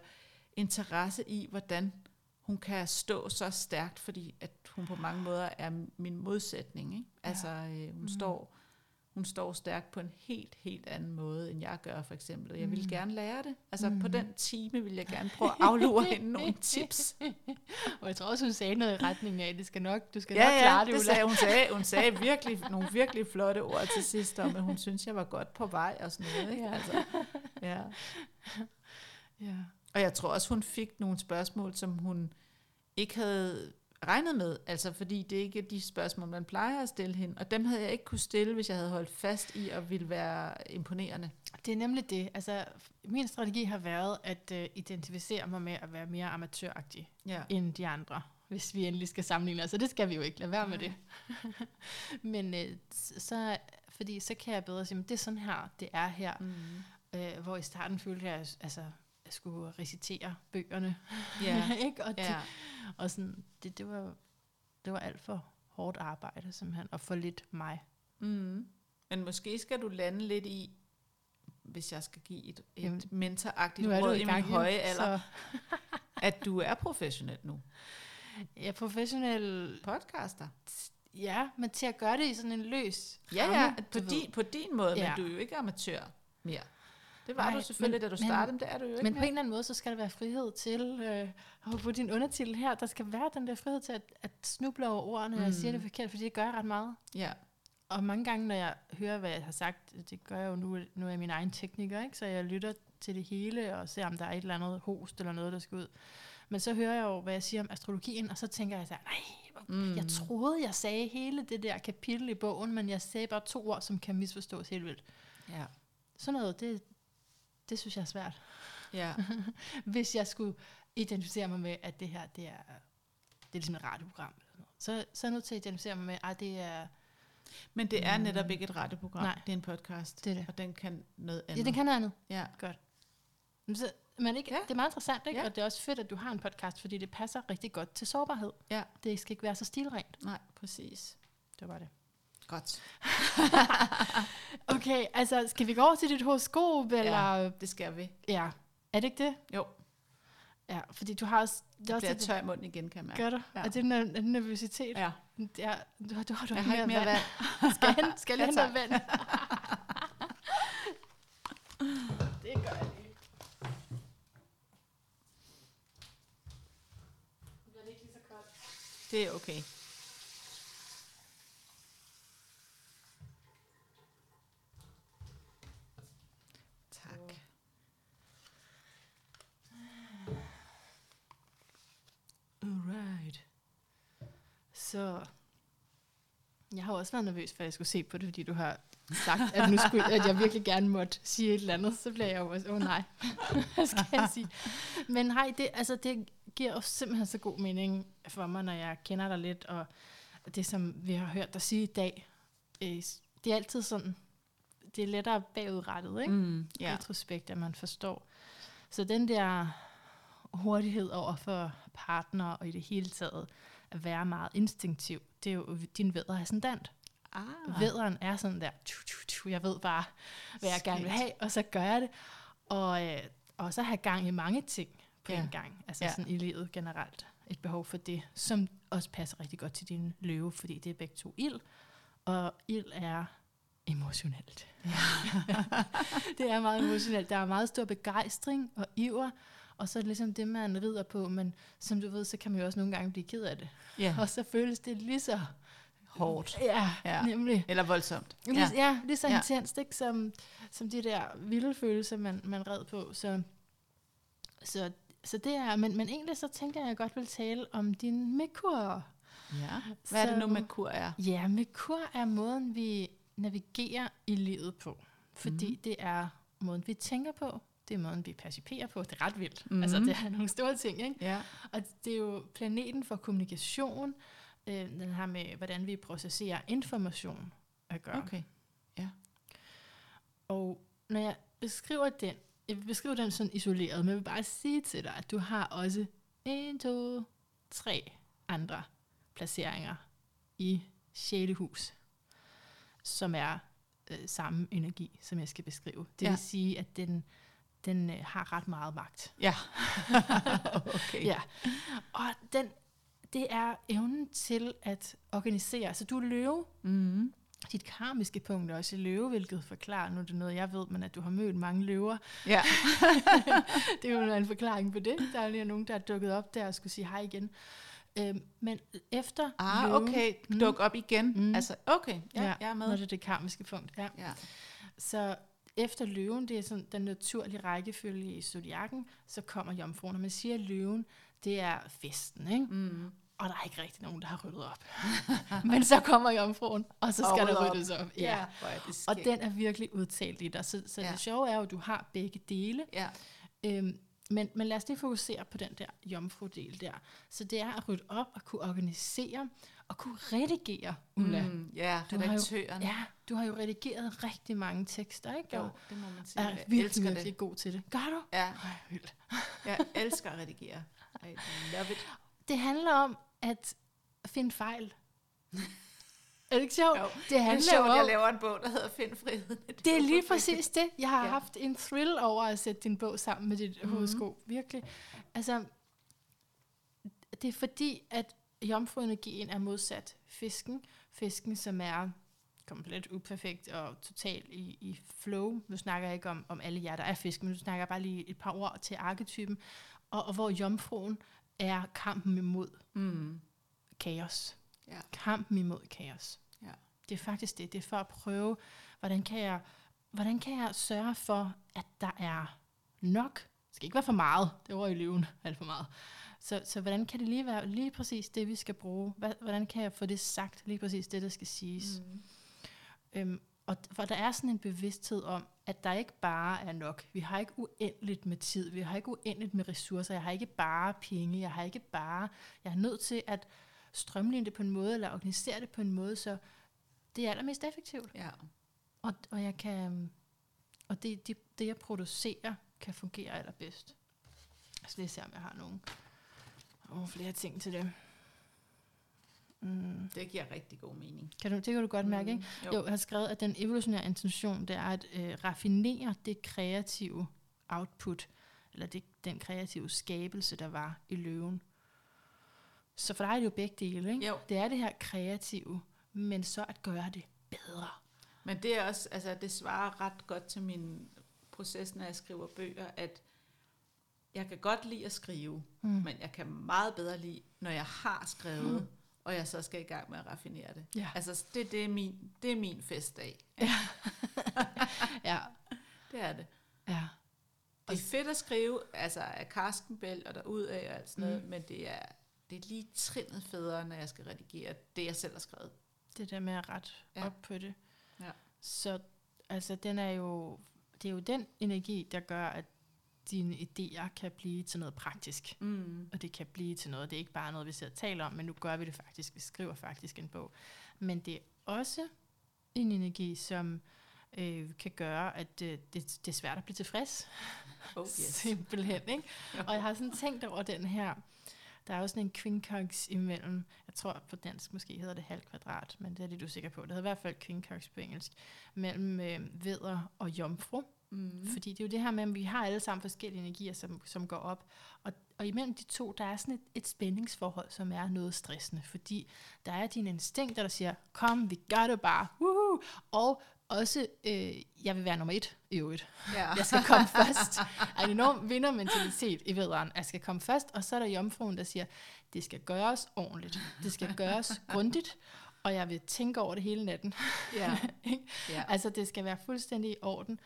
interesse i, hvordan hun kan stå så stærkt, fordi at hun på mange måder er min modsætning. Ikke? Altså, øh, hun, mm. står, hun står stærkt på en helt, helt anden måde, end jeg gør for eksempel. Jeg ville Mhm. gerne lære det. Altså på Mhm. den time ville jeg gerne prøve at aflure hende nogle [LAUGHS] tips. Og jeg tror også, hun sagde noget i retning af, det skal nok, du skal Ja, nok klare ja, det, det sagde, hun, sagde, [LAUGHS] hun sagde virkelig, nogle virkelig flotte ord til sidst om, at hun synes, jeg var godt på vej og sådan noget. Ikke? Ja. Altså, ja. Ja. Og jeg tror også, hun fik nogle spørgsmål, som hun ikke havde regnet med. Altså fordi det ikke er de spørgsmål, man plejer at stille hende. Og dem havde jeg ikke kunne stille, hvis jeg havde holdt fast i at ville være imponerende. Det er nemlig det. Altså, min strategi har været at uh, identificere mig med at være mere amatøragtig Ja. end de andre, hvis vi endelig skal sammenligne os. Så det skal vi jo ikke. Lad være med det. [LAUGHS] Men uh, så, fordi så kan jeg bedre sige, at det er sådan her, det er her. Mm. Uh, hvor i starten følte jeg, altså, skulle recitere bøgerne. Ja. [LAUGHS] ikke? Og, det, ja. og sådan, det, det, var, det var alt for hårdt arbejde simpelthen, og for lidt mig. Mm. Men måske skal du lande lidt i, hvis jeg skal give et, Jamen, et mentoragtigt er du råd i i min høje alder, [LAUGHS] at du er professionel nu. jeg er professionel, Podcaster. ja, men til at gøre det i sådan en løs Ja, ja, på din, på din måde, Ja. men du er jo ikke amatør mere. Det var Nej, du selvfølgelig, men- da du startede, men det er du jo ikke Men på mere. en eller anden måde, så skal der være frihed til, øh, og på din undertitel her, der skal være den der frihed til at, at snuble over ordene, mm. og jeg siger det forkert, fordi det gør jeg ret meget. Ja, Og mange gange, når jeg hører, hvad jeg har sagt, det gør jeg jo nu, nu er jeg min egen tekniker, ikke? så jeg lytter til det hele og ser, om der er et eller andet host eller noget, der skal ud. Men så hører jeg jo, hvad jeg siger om astrologien, og så tænker jeg så, nej, mm. jeg troede, jeg sagde hele det der kapitel i bogen, men jeg sagde bare to ord, som kan misforstås helt vildt. ja, Sådan noget, det, det synes jeg er svært. ja. [LAUGHS] Hvis jeg skulle identificere mig med, at det her, det er, det er ligesom et radioprogram. Eller noget. Så, så er jeg nødt til at identificere mig med, at det er, Men det er netop ikke et radioprogram, Nej. det er en podcast, det er det. og den kan noget andet. Ja, den kan noget andet. Ja, Men, så, men ikke. Ja. det er meget interessant, ikke? Ja. og det er også fedt, at du har en podcast, fordi det passer rigtig godt til sårbarhed. Ja. Det skal ikke være så stilrent. nej, præcis. Det var det. Godt. [LAUGHS] Okay, altså skal vi gå over til dit horoskop, eller... Ja. Det skal vi. ja. Er det ikke det? Jo, Ja, fordi du har også... Det er også bliver tør i munden igen, kan jeg mærke. gør du? Ja. Er det den, er den nervøsitet? Ja, Ja, du, har- du, har- du jeg har ikke mere vand. Skal jeg, skal jeg hente [LAUGHS] vand? [LAUGHS] det gør jeg lige. Det er okay. Tak. Alright. Så jeg har også været nervøs, for at jeg skulle se på det, fordi du har sagt, at, nu skulle, at jeg virkelig gerne måtte sige et eller andet. Så bliver jeg jo også, åh oh, nej, [LAUGHS] hvad skal jeg sige? Men hej, det, altså, det giver jo simpelthen så god mening for mig, når jeg kender dig lidt, og det, som vi har hørt dig sige i dag, øh, det er altid sådan, det er lettere bagudrettet, ikke? Mm, ja. Retrospekt, at man forstår. Så den der hurtighed over for partner og i det hele taget at være meget instinktiv, det er jo din vædder ascendant. Ah. Vædderen er sådan der, tu, tu, tu, jeg ved bare, hvad jeg gerne vil have, og så gør jeg det. Og, øh, og så have gang i mange ting på Ja. en gang. Altså Ja. sådan i livet generelt. Et behov for det, som også passer rigtig godt til din løve, fordi det er begge to ild. Og ild er emotionelt. [LAUGHS] det er meget emotionelt. Der er meget stor begejstring og iver, og så er det ligesom det, man rider på, men som du ved, så kan man jo også nogle gange blive ked af det. Ja, Og så føles det lige så hårdt. Ja, Ja. nemlig. Eller voldsomt. Ja. Lige, ja, lige så Ja. intenst, ikke? Som, som de der vilde følelser, man, man red på. Så, så, så det er, men, men egentlig så tænker jeg, at jeg godt vil tale om din mekur. ja. Hvad er det nu Så- med kur er? Ja, mekur er måden, vi navigerer i livet på. Fordi mm. det er måden, vi tænker på. Det er måden, vi perciperer på. Det er ret vildt. Mhm. Mm. Altså, det er nogle store ting, ikke? Ja. Og det er jo planeten for kommunikation. Øh, den her med, hvordan vi processerer information at gøre. Okay. Og når jeg beskriver den, jeg vil beskrive den sådan isoleret, men jeg vil bare sige til dig, at du har også en, to, tre andre placeringer i sjælehus, som er øh, samme energi, som jeg skal beskrive. Det Ja. vil sige, at den, den øh, har ret meget magt. Ja. [LAUGHS] okay. Ja. Og den, det er evnen til at organisere. Så du er løve, Mm. dit karmiske punkt er også løve, hvilket forklarer, nu er det noget, jeg ved, men at du har mødt mange løver. Ja. [LAUGHS] det er jo en forklaring på det. Der er lige nogen, der er dukket op der og skulle sige hej igen. Øhm, men efter Ah, løven, okay. Mm. Duk op igen. Mm. Altså, okay. Ja, Ja, jeg er når med. det er det karmiske punkt. Ja. Ja. Så efter løven, det er sådan den naturlige rækkefølge i zodiakken, så kommer jomfruen. Og man siger, at løven, det er festen, ikke? Mm. Og der er ikke rigtig nogen, der har ryddet op. [LAUGHS] Men så kommer jomfruen, og så skal der op. ryddes op. Ja, hvor er det Og den er virkelig udtalt i dig. Så, så Ja. det sjove er jo, at du har begge dele. Ja. Øhm, men, men lad os lige fokusere på den der jomfru-del der. Så det er at rydde op og kunne organisere og kunne redigere, Ulla. Mm. Ja, Du har jo- redaktøren. Ja, du har jo redigeret rigtig mange tekster, ikke? Jo, det må man sige. er Jeg virkelig, elsker virkelig det. god til det. Gør du? Ja, Ej, vildt. [LAUGHS] jeg elsker at redigere. I love it. Det handler om at finde fejl. er det ikke sjovt? Jo, det Det er handler sjovt, jo jeg om, laver en bog, der hedder Find friheden. Det er lige præcis det. Jeg har Ja. haft en thrill over at sætte din bog sammen med dit Mhm. mm-hmm. horoskop. Virkelig. Altså, det er fordi, at jomfruenergien er modsat fisken. Fisken, som er komplet uperfekt og totalt i, i flow. Nu snakker jeg ikke om, om alle jer, der er fisk, men nu snakker jeg bare lige et par ord til arketypen. Og, og hvor jomfruen er kampen imod Mm. kaos. Ja. Kampen imod kaos. Ja. Det er faktisk det. Det er for at prøve, hvordan kan jeg, hvordan kan jeg sørge for, at der er nok. Det skal ikke være for meget. Det er over i løven [LAUGHS] alt for meget. Så, så hvordan kan det lige være lige præcis det, vi skal bruge? Hvordan kan jeg få det sagt lige præcis det, der skal siges? Mm. Øhm, og for der er sådan en bevidsthed om, at der ikke bare er nok. Vi har ikke uendeligt med tid. Vi har ikke uendeligt med ressourcer. Jeg har ikke bare penge. Jeg har ikke bare... Jeg er nødt til at strømligne det på en måde, eller organisere det på en måde, så det er allermest effektivt. Ja. Og, og jeg kan... Og det, det, det, jeg producerer, kan fungere allerbedst. Så lige se, om jeg har nogle, nogle flere ting til det. Mm. Det giver rigtig god mening. Kan du, det kan du godt mærke, ikke? Mm, Jo, jeg har skrevet, at den evolutionære intention, det er at øh, raffinere det kreative output, eller det, den kreative skabelse, der var i løven. Så for dig er det jo begge dele, ikke? Jo. Det er det her kreative, men så at gøre det bedre. Men det er også, altså det svarer ret godt til min proces, når jeg skriver bøger, at jeg kan godt lide at skrive, Mm. men jeg kan meget bedre lide, når jeg har skrevet, mm. og jeg så skal i gang med at raffinere det. Ja. Altså det, det, er, min, det er min festdag. [LAUGHS] ja. Det er det. Ja. Det er fedt at skrive, altså af Karstenbæl og derudad og alt sådan noget, mm. men det er, det er lige trinnet federe, når jeg skal redigere det, jeg selv har skrevet. Det der med at rette Ja. ja. op på det. Ja. Så altså, den er jo, det er jo den energi, der gør, at dine idéer kan blive til noget praktisk. Mm. Og det kan blive til noget. Det er ikke bare noget, vi sidder og taler om, men nu gør vi det faktisk. Vi skriver faktisk en bog. Men det er også en energi, som øh, kan gøre, at øh, det, det er svært at blive tilfreds. Oh, yes. [LAUGHS] Simpelthen, ikke? Og jeg har sådan tænkt over den her, der er sådan en kvinkoks imellem, jeg tror på dansk måske hedder det halv kvadrat, men det er lidt usikker på. Det hedder i hvert fald kvinkoks på engelsk, mellem øh, veder og jomfru. Mm. Fordi det er jo det her med, at vi har alle sammen forskellige energier, som, som går op. Og, og imellem de to, der er sådan et, et spændingsforhold, som er noget stressende. Fordi der er dine instinkter, der siger, kom, vi gør det bare. Woohoo! Og også, øh, jeg vil være nummer et i øvrigt. Ja. Jeg skal komme først. En enorm vindermentalitet i vederen. Jeg skal komme først, og så er der jomfruen, der siger, det skal gøres ordentligt. Det skal gøres grundigt, og jeg vil tænke over det hele natten. Ja. [LAUGHS] ja. Altså, det skal være fuldstændig i orden.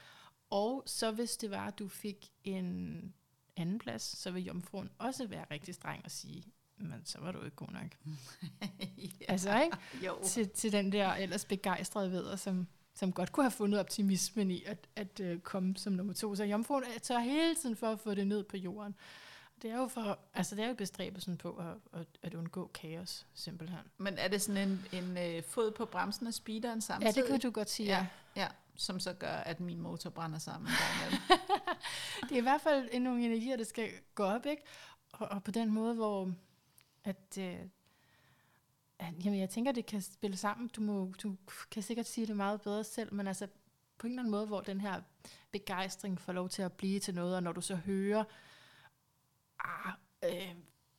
Og så hvis det var, at du fik en anden plads, så vil jomfruen også være rigtig streng og sige, men så var du ikke god nok. [LAUGHS] ja. Altså, ikke? Jo. Til, til den der ellers begejstrede veder, som, som godt kunne have fundet optimismen i at, at uh, komme som nummer to. Så jomfruen tør hele tiden for at få det ned på jorden. Det er jo for, altså det er jo bestræbelsen på at, at, at undgå kaos, simpelthen. Men er det sådan en, en øh, fod på bremsen af speederen samtidig? Ja, det kan du godt sige, ja. ja som så gør, at min motor brænder sammen. [LAUGHS] det er i hvert fald nogle energier, der skal gå op, ikke? Og, og på den måde, hvor at, øh, at, jamen, jeg tænker, det kan spille sammen. Du, må, du kan sikkert sige det meget bedre selv, men altså på en eller anden måde, hvor den her begejstring får lov til at blive til noget, og når du så hører, ah, øh,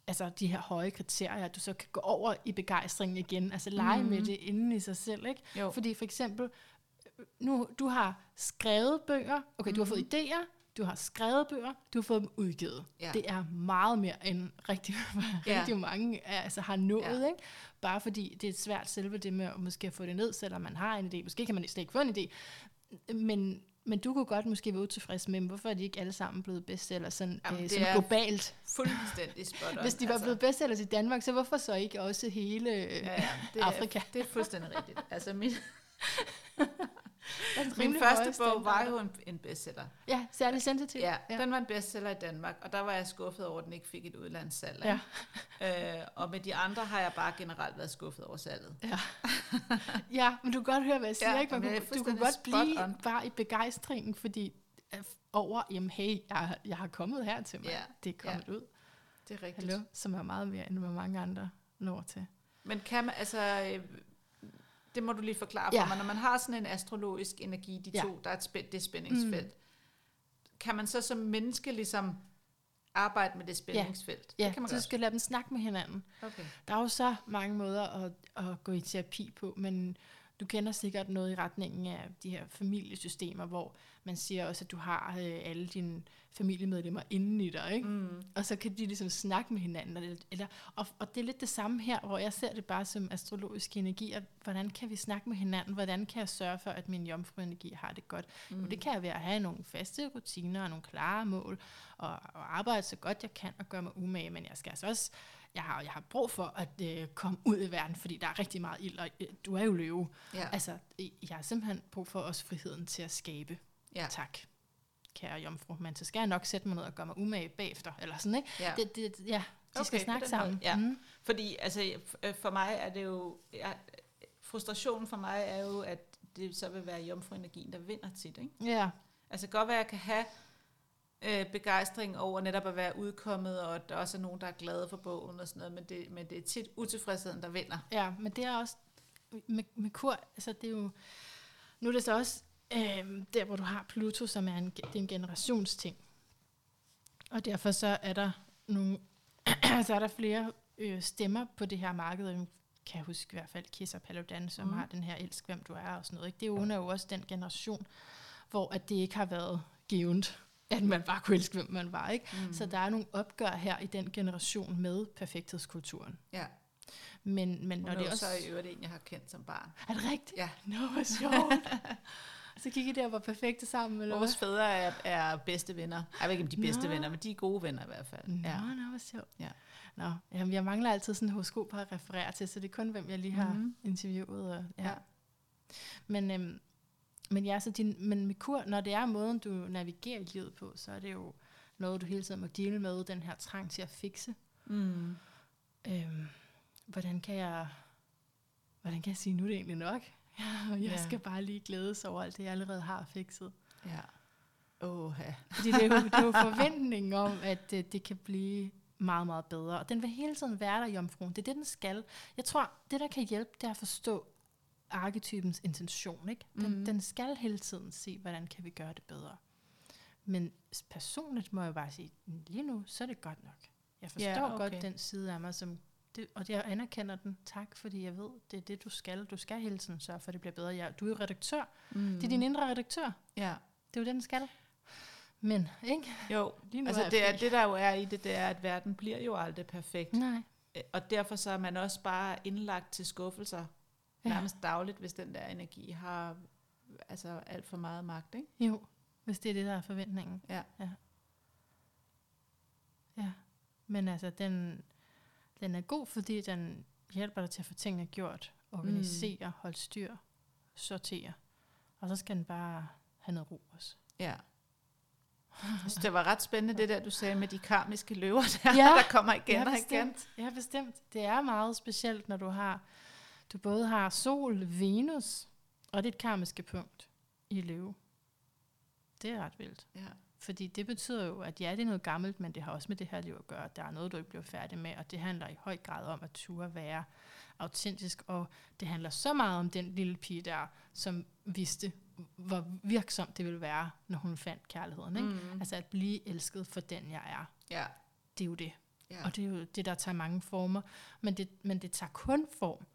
altså de her høje kriterier, at du så kan gå over i begejstringen igen, altså lege mm. med det inden i sig selv, ikke? Jo. Fordi for eksempel, nu, du har skrevet bøger, okay, mm. du har fået mhm. idéer, du har skrevet bøger, du har fået dem udgivet. Ja. Det er meget mere end rigtig, [LAUGHS] ja. rigtig mange altså, har nået, ja. ikke? Bare fordi det er svært selve det med at måske få det ned, selvom man har en idé. Måske kan man slet ikke få en idé. Men, men du kunne godt måske være utilfreds med, hvorfor er de ikke alle sammen blevet bestseller sådan, Jamen, øh, sådan globalt? fuldstændig spot [LAUGHS] on. Hvis de var altså. blevet bestsellers i Danmark, så hvorfor så ikke også hele ja, ja, det Afrika? Er, det er fuldstændig rigtigt. Altså min, [LAUGHS] Min første bog var jo en, en bestseller. Ja, særlig sensitiv. Ja, ja, den var en bestseller i Danmark, og der var jeg skuffet over, at den ikke fik et udlandssalg. Ja. Øh, og med de andre har jeg bare generelt været skuffet over salget. Ja, ja men du kan godt høre, hvad jeg siger. Ja, ikke? Man kunne, du kunne godt blive on. bare i begejstringen, fordi øh, over, jamen hey, jeg, jeg har kommet her til mig. Ja. Det er kommet ja. ud. Det er rigtigt. Hallo, som er meget mere, end hvad mange andre når til. Men kan man, altså, øh, det må du lige forklare for ja. mig. Når man har sådan en astrologisk energi, de to, der er et spænd, det spændingsfelt, mm. kan man så som menneske ligesom arbejde med det spændingsfelt? Ja, det kan man du skal lade dem snakke med hinanden. Okay. Der er jo så mange måder at, at gå i terapi på, men du kender sikkert noget i retningen af de her familiesystemer, hvor man siger også, at du har øh, alle dine familiemedlemmer inden i dig, ikke? Mm. og så kan de ligesom snakke med hinanden. Eller, eller, og, og det er lidt det samme her, hvor jeg ser det bare som astrologisk energi, at hvordan kan vi snakke med hinanden, hvordan kan jeg sørge for, at min jomfruenergi har det godt. Mm. Og det kan jeg ved at have nogle faste rutiner og nogle klare mål, og, og arbejde så godt jeg kan og gøre mig umage, men jeg skal altså også jeg har, jeg har brug for at øh, komme ud i verden, fordi der er rigtig meget ild, og øh, du er jo løve. Ja. Altså, jeg har simpelthen brug for også friheden til at skabe. Ja. Tak, kære jomfru. Men så skal jeg nok sætte mig ned og gøre mig umage bagefter, eller sådan, ikke? Ja, det, det, ja de okay, skal snakke sammen. Ja. Mm. Fordi, altså, for mig er det jo... Jeg, frustrationen for mig er jo, at det så vil være jomfruenergien, der vinder tit, ikke? Ja. Altså, godt være, at jeg kan have øh, begejstring over netop at være udkommet, og at der også er nogen, der er glade for bogen og sådan noget, men det, men det er tit utilfredsheden, der vinder. Ja, men det er også med, med kur, altså det er jo, nu er det så også øh, der, hvor du har Pluto, som er en, det er en generationsting. Og derfor så er der nogle, [CLEARS THROAT] så er der flere øh, stemmer på det her marked, jeg kan huske i hvert fald Kissa Paludan, som mm. har den her elsk, hvem du er og sådan noget. Ikke? Det er jo også den generation, hvor at det ikke har været givet at man bare kunne elske, hvem man var. Ikke? Mm. Så der er nogle opgør her i den generation med perfekthedskulturen. Ja. Men, men når det også... så i øvrigt en, jeg har kendt som barn. Er det rigtigt? Ja. Nå, hvor sjovt. [LAUGHS] så gik I der og var perfekte sammen, eller Vores fædre er, er bedste venner. Jeg ved ikke, om de bedste nå. venner, men de er gode venner i hvert fald. Nå, ja. nå, hvor sjovt. Ja. Nå, jamen, jeg mangler altid sådan en horoskop at referere til, så det er kun, hvem jeg lige har mm-hmm. interviewet. Og, ja. ja. Men øhm, men ja, så din, men kur, når det er måden, du navigerer livet på, så er det jo noget, du hele tiden må dele med, den her trang til at fikse. Mm. Øhm, hvordan kan jeg hvordan kan jeg sige, nu er det egentlig nok? Ja, [LAUGHS] og jeg Ja. skal bare lige glædes over alt det, jeg allerede har fikset. Ja. Åh, ja. Fordi det er jo, det er jo [LAUGHS] forventningen om, at det, det kan blive meget, meget bedre. Og den vil hele tiden være der, jomfruen. Det er det, den skal. Jeg tror, det der kan hjælpe, det er at forstå arketypens intention. Ikke? Den, mm. den skal hele tiden se, hvordan kan vi gøre det bedre. Men personligt må jeg bare sige, lige nu, så er det godt nok. Jeg forstår Ja, okay. godt den side af mig, som det, og jeg anerkender den. Tak, fordi jeg ved, det er det, du skal. Du skal hele tiden sørge for, at det bliver bedre. Ja, du er jo redaktør. Mm. Det er din indre redaktør. Ja. Det er jo det, den skal. Men, ikke? Jo, Lige nu altså er det, jeg er, det der jo er i det, det er, at verden bliver jo aldrig perfekt. Nej. Og derfor så er man også bare indlagt til skuffelser Ja. nærmest dagligt, hvis den der energi har altså alt for meget magt, ikke? Jo, hvis det er det, der er forventningen. Ja. Ja. ja. Men altså, den, den er god, fordi den hjælper dig til at få tingene gjort, organisere, mm. holde styr, sortere. Og så skal den bare have noget ro også. Ja. Synes, det var ret spændende, det der, du sagde med de karmiske løver, der, Ja. der kommer igen ja, og igen. Ja, bestemt. Det er meget specielt, når du har, du både har Sol, Venus og dit karmiske punkt i løve. Det er ret vildt. Ja. Fordi det betyder jo, at ja, det er noget gammelt, men det har også med det her liv at gøre. Der er noget, du ikke bliver færdig med, og det handler i høj grad om at ture være autentisk, og det handler så meget om den lille pige der, som vidste, hvor virksomt det ville være, når hun fandt kærligheden. Ikke? Mm. Altså at blive elsket for den, jeg er. Ja. Det er jo det. ja. Og det er jo det, der tager mange former. Men det, men det tager kun form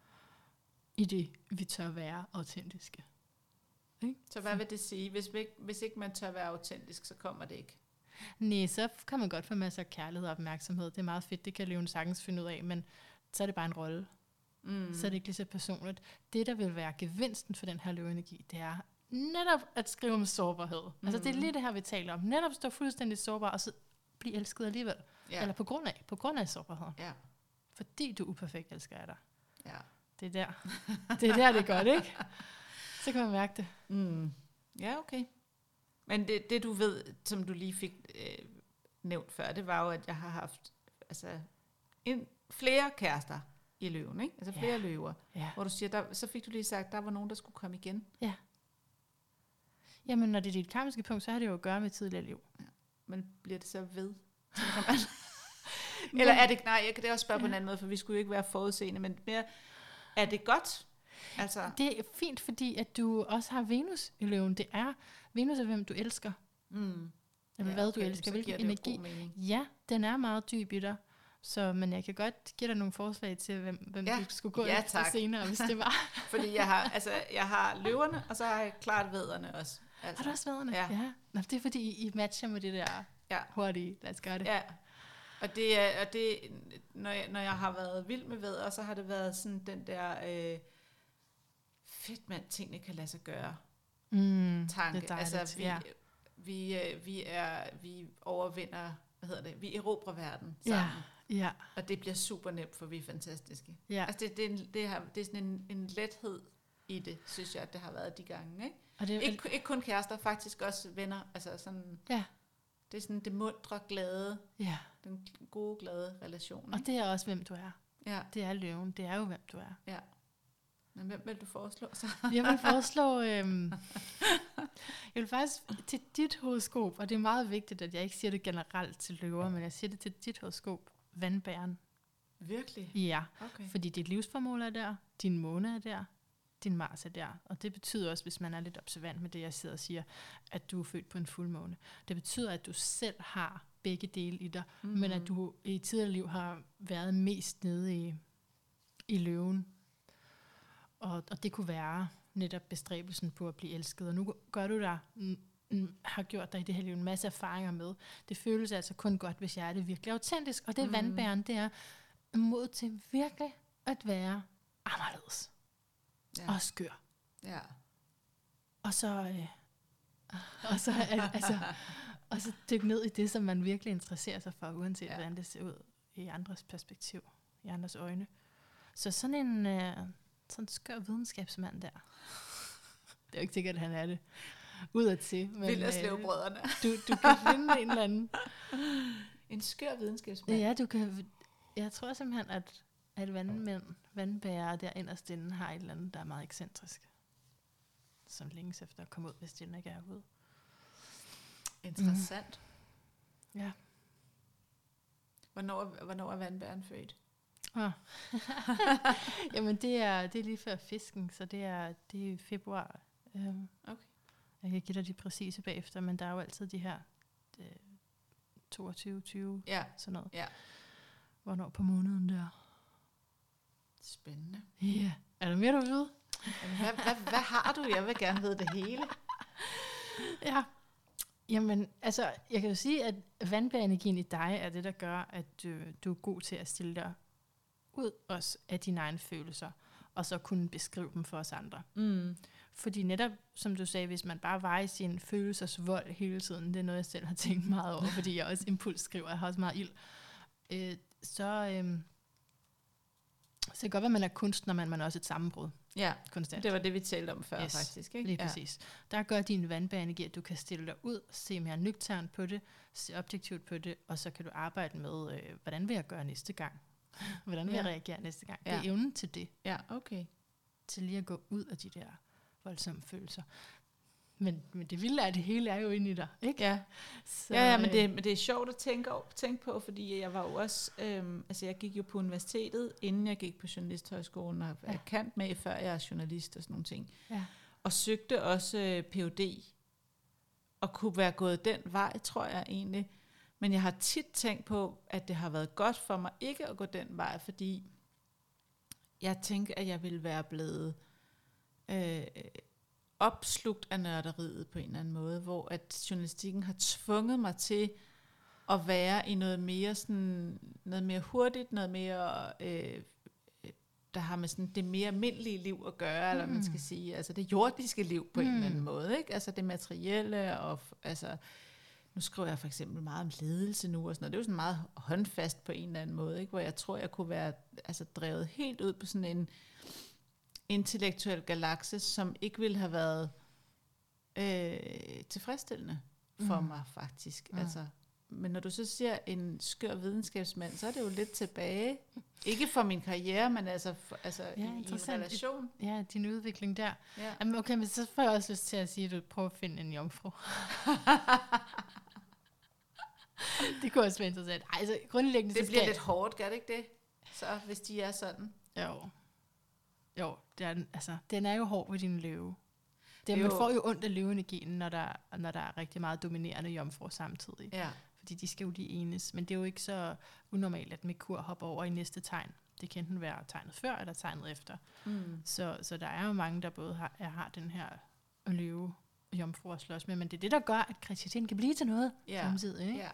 i det, vi tør være autentiske. Så hvad vil det sige? Hvis, vi ikke, hvis ikke man tør være autentisk, så kommer det ikke. Nej, så kan man godt få masser af kærlighed og opmærksomhed. Det er meget fedt, det kan løven sagtens finde ud af, men så er det bare en rolle. Mm. Så er det ikke lige så personligt. Det, der vil være gevinsten for den her løveenergi, det er netop at skrive om sårbarhed. Mm. Altså det er lige det her, vi taler om. Netop stå fuldstændig sårbar, og så blive elsket alligevel. Ja. Eller på grund af, på grund af sårbarheden. Ja. Fordi du er uperfekt, elsker jeg dig. Ja. Det er der. Det er der, det er godt, ikke? [LAUGHS] Så kan man mærke det. Mm. Ja, okay. Men det, det du ved, som du lige fik øh, nævnt før, det var jo, at jeg har haft altså, en, flere kærester i løven, ikke? Altså flere Ja. løver. Ja. Hvor du siger, der, så fik du lige sagt, der var nogen, der skulle komme igen. Jamen, når det er dit karmiske punkt, så har det jo at gøre med tidligere liv. Men bliver det så ved? [LAUGHS] Eller er det, nej, jeg kan det også spørge på en anden måde, for vi skulle jo ikke være forudseende, men mere, er det godt? Altså, Det er fint, fordi at du også har Venus i løven. Det er Venus er, hvem du elsker. mm, Eller ja, hvad du okay, elsker, så hvilken energi. Ja, den er meget dyb i dig. Så, men jeg kan godt give dig nogle forslag til, hvem, hvem Ja. du skulle gå Ja, efter tak. senere, hvis det var. [LAUGHS] Fordi jeg har, altså, jeg har løverne, og så har jeg klart vederne også. Altså, Har du også været Ja. ja. Nå, det er fordi, I, I matcher med det der Ja. hurtige, lad os gøre det. Ja, og det er, og det, når jeg, når jeg har været vild med vædder, så har det været sådan den der, øh, fedt mand, tingene kan lade sig gøre, Mm, tanke. Det er dejligt, altså, vi, ja. vi, øh, vi, er, vi overvinder, hvad hedder det, vi erobrer verden Ja. sammen. Ja, Og det bliver super nemt, for vi er fantastiske. ja. Altså, det, det, er, en, det, har, det er sådan en, en lethed i det, synes jeg, at det har været de gange. Ikke? Og det, er- Ikke, ikke kun kærester, faktisk også venner. Altså sådan, Ja. Det er sådan det mundre, glade, ja, den gode, glade relation. og Ikke? det er også, hvem du er. Ja, Det er løven. Det er jo, hvem du er. ja. Men hvem vil du foreslå så? [LAUGHS] Jeg vil foreslå, øhm, [LAUGHS] jeg vil faktisk til dit horoskop, og det er meget vigtigt, at jeg ikke siger det generelt til løver, men jeg siger det til dit horoskop, vandbæren. Virkelig? Ja, Okay. fordi dit livsformål er der, din måne er der, din Mars er der. Og det betyder også, hvis man er lidt observant med det, jeg sidder og siger, at du er født på en fuldmåne. Det betyder, at du selv har begge dele i dig, mm. men at du i tidligere liv har været mest nede i, i løven. Og, og det kunne være netop bestræbelsen på at blive elsket. Og nu gør du der, mm, har gjort dig i det her liv en masse erfaringer med. Det føles altså kun godt, hvis jeg er det virkelig autentisk. Og det mm. vandbæren, det er mod til virkelig at være anderledes Ja. og skør. ja. Og så, øh, og så, al- altså, og så dykke ned i det, som man virkelig interesserer sig for, uanset ja. hvordan det ser ud i andres perspektiv, i andres øjne. Så sådan en øh, sådan en skør videnskabsmand der. Det er jo ikke sikkert, at han er det. Udad til. Men, Villerslev øh, brødrene. du, du kan finde en eller anden. En skør videnskabsmand. Ja, du kan, jeg tror simpelthen, at, at vandmænd, vandbærere der inderst inde har et eller andet, der er meget ekscentrisk. som længes efter at komme ud, hvis den ikke er ude. Interessant. Mm. Ja. Hvornår, hvornår er vandbæren født? Ah. [LAUGHS] Jamen, det er, det er lige før fisken, så det er, det er februar. Øhm, Okay. Jeg kan give dig de præcise bagefter, men der er jo altid de her øh, 22, 20, Ja, sådan noget. Ja. Hvornår på måneden der? spændende. Ja. Yeah. Er der mere, du vil vide? Jamen, Hvad, hvad, hvad har du? Jeg vil gerne vide det hele. [LAUGHS] Ja. Jamen, altså, jeg kan jo sige, at vandbærenergien i dig er det, der gør, at du, du er god til at stille dig ud også af dine egne følelser, og så kunne beskrive dem for os andre. Mm. Fordi netop, som du sagde, hvis man bare var i sin følelsers vold hele tiden, det er noget, jeg selv har tænkt meget over, [LAUGHS] fordi jeg også impulsskriver, jeg har også meget ild, øh, så, øh, så kan det godt være, at man er kunstner, men man er også et sammenbrud Ja, konstant. det var det, vi talte om før Yes, faktisk. Ikke? Lige ja. præcis. Der gør din vandbæreenergi, at du kan stille dig ud, se mere nøgternt på det, se objektivt på det, og så kan du arbejde med, øh, hvordan vil jeg gøre næste gang? [LAUGHS] hvordan vil Ja. jeg reagere næste gang? Det Ja. er evnen til det, Ja, okay. til lige at gå ud af de der voldsomme følelser. Men, men det vilde er, at det hele er jo inde i dig, ikke? Ja, Så, ja, ja men, øh, det, men det er sjovt at tænke, over, tænke på, fordi jeg var jo også, øhm, altså jeg gik jo på universitetet, inden jeg gik på Journalisthøjskolen, og Ja. er kendt med, før jeg er journalist og sådan nogle ting. Ja. Og søgte også øh, Ph.D. og kunne være gået den vej, tror jeg egentlig. Men jeg har tit tænkt på, at det har været godt for mig ikke at gå den vej, fordi jeg tænker, at jeg ville være blevet øh, opslugt af nørderiet på en eller anden måde, hvor at journalistikken har tvunget mig til at være i noget mere sådan noget mere hurtigt, noget mere øh, der har med sådan det mere almindelige liv at gøre, eller man skal sige, altså det jordiske liv på mm. en eller anden måde, ikke? Altså det materielle og altså nu skriver jeg for eksempel meget om ledelse nu og sådan noget. Det er jo sådan meget håndfast på en eller anden måde, ikke? Hvor jeg tror, jeg kunne være altså, drevet helt ud på sådan en intellektuel galakse, som ikke ville have været øh, tilfredsstillende for Mm. mig faktisk. Mm. Altså, men når du så siger en skør videnskabsmand, så er det jo lidt tilbage. Ikke for min karriere, men altså, for, altså ja, i, en relation. Ja, din udvikling der. Ja. Jamen, okay, men så får jeg også lyst til at sige, at du prøver at finde en jomfru. [LAUGHS] [LAUGHS] det kunne også være interessant. Ej, altså, grundlæggende Det så bliver skal- lidt hårdt, gør det ikke det? Så hvis de er sådan. Jo. Jo, det er, den- altså, den er jo hård ved din løve. Det, man jo- får jo ondt af løveenergien, når der, når der er rigtig meget dominerende jomfruer samtidig. Ja. Fordi de skal jo lige enes. Men det er jo ikke så unormalt, at Merkur hopper over i næste tegn. Det kan enten være tegnet før eller tegnet efter. Mm. Så, så der er jo mange, der både har, har den her løve jomfru at slås med. Men det er det, der gør, at kreativiteten kan blive til noget Ja. samtidig. Ikke? Ja,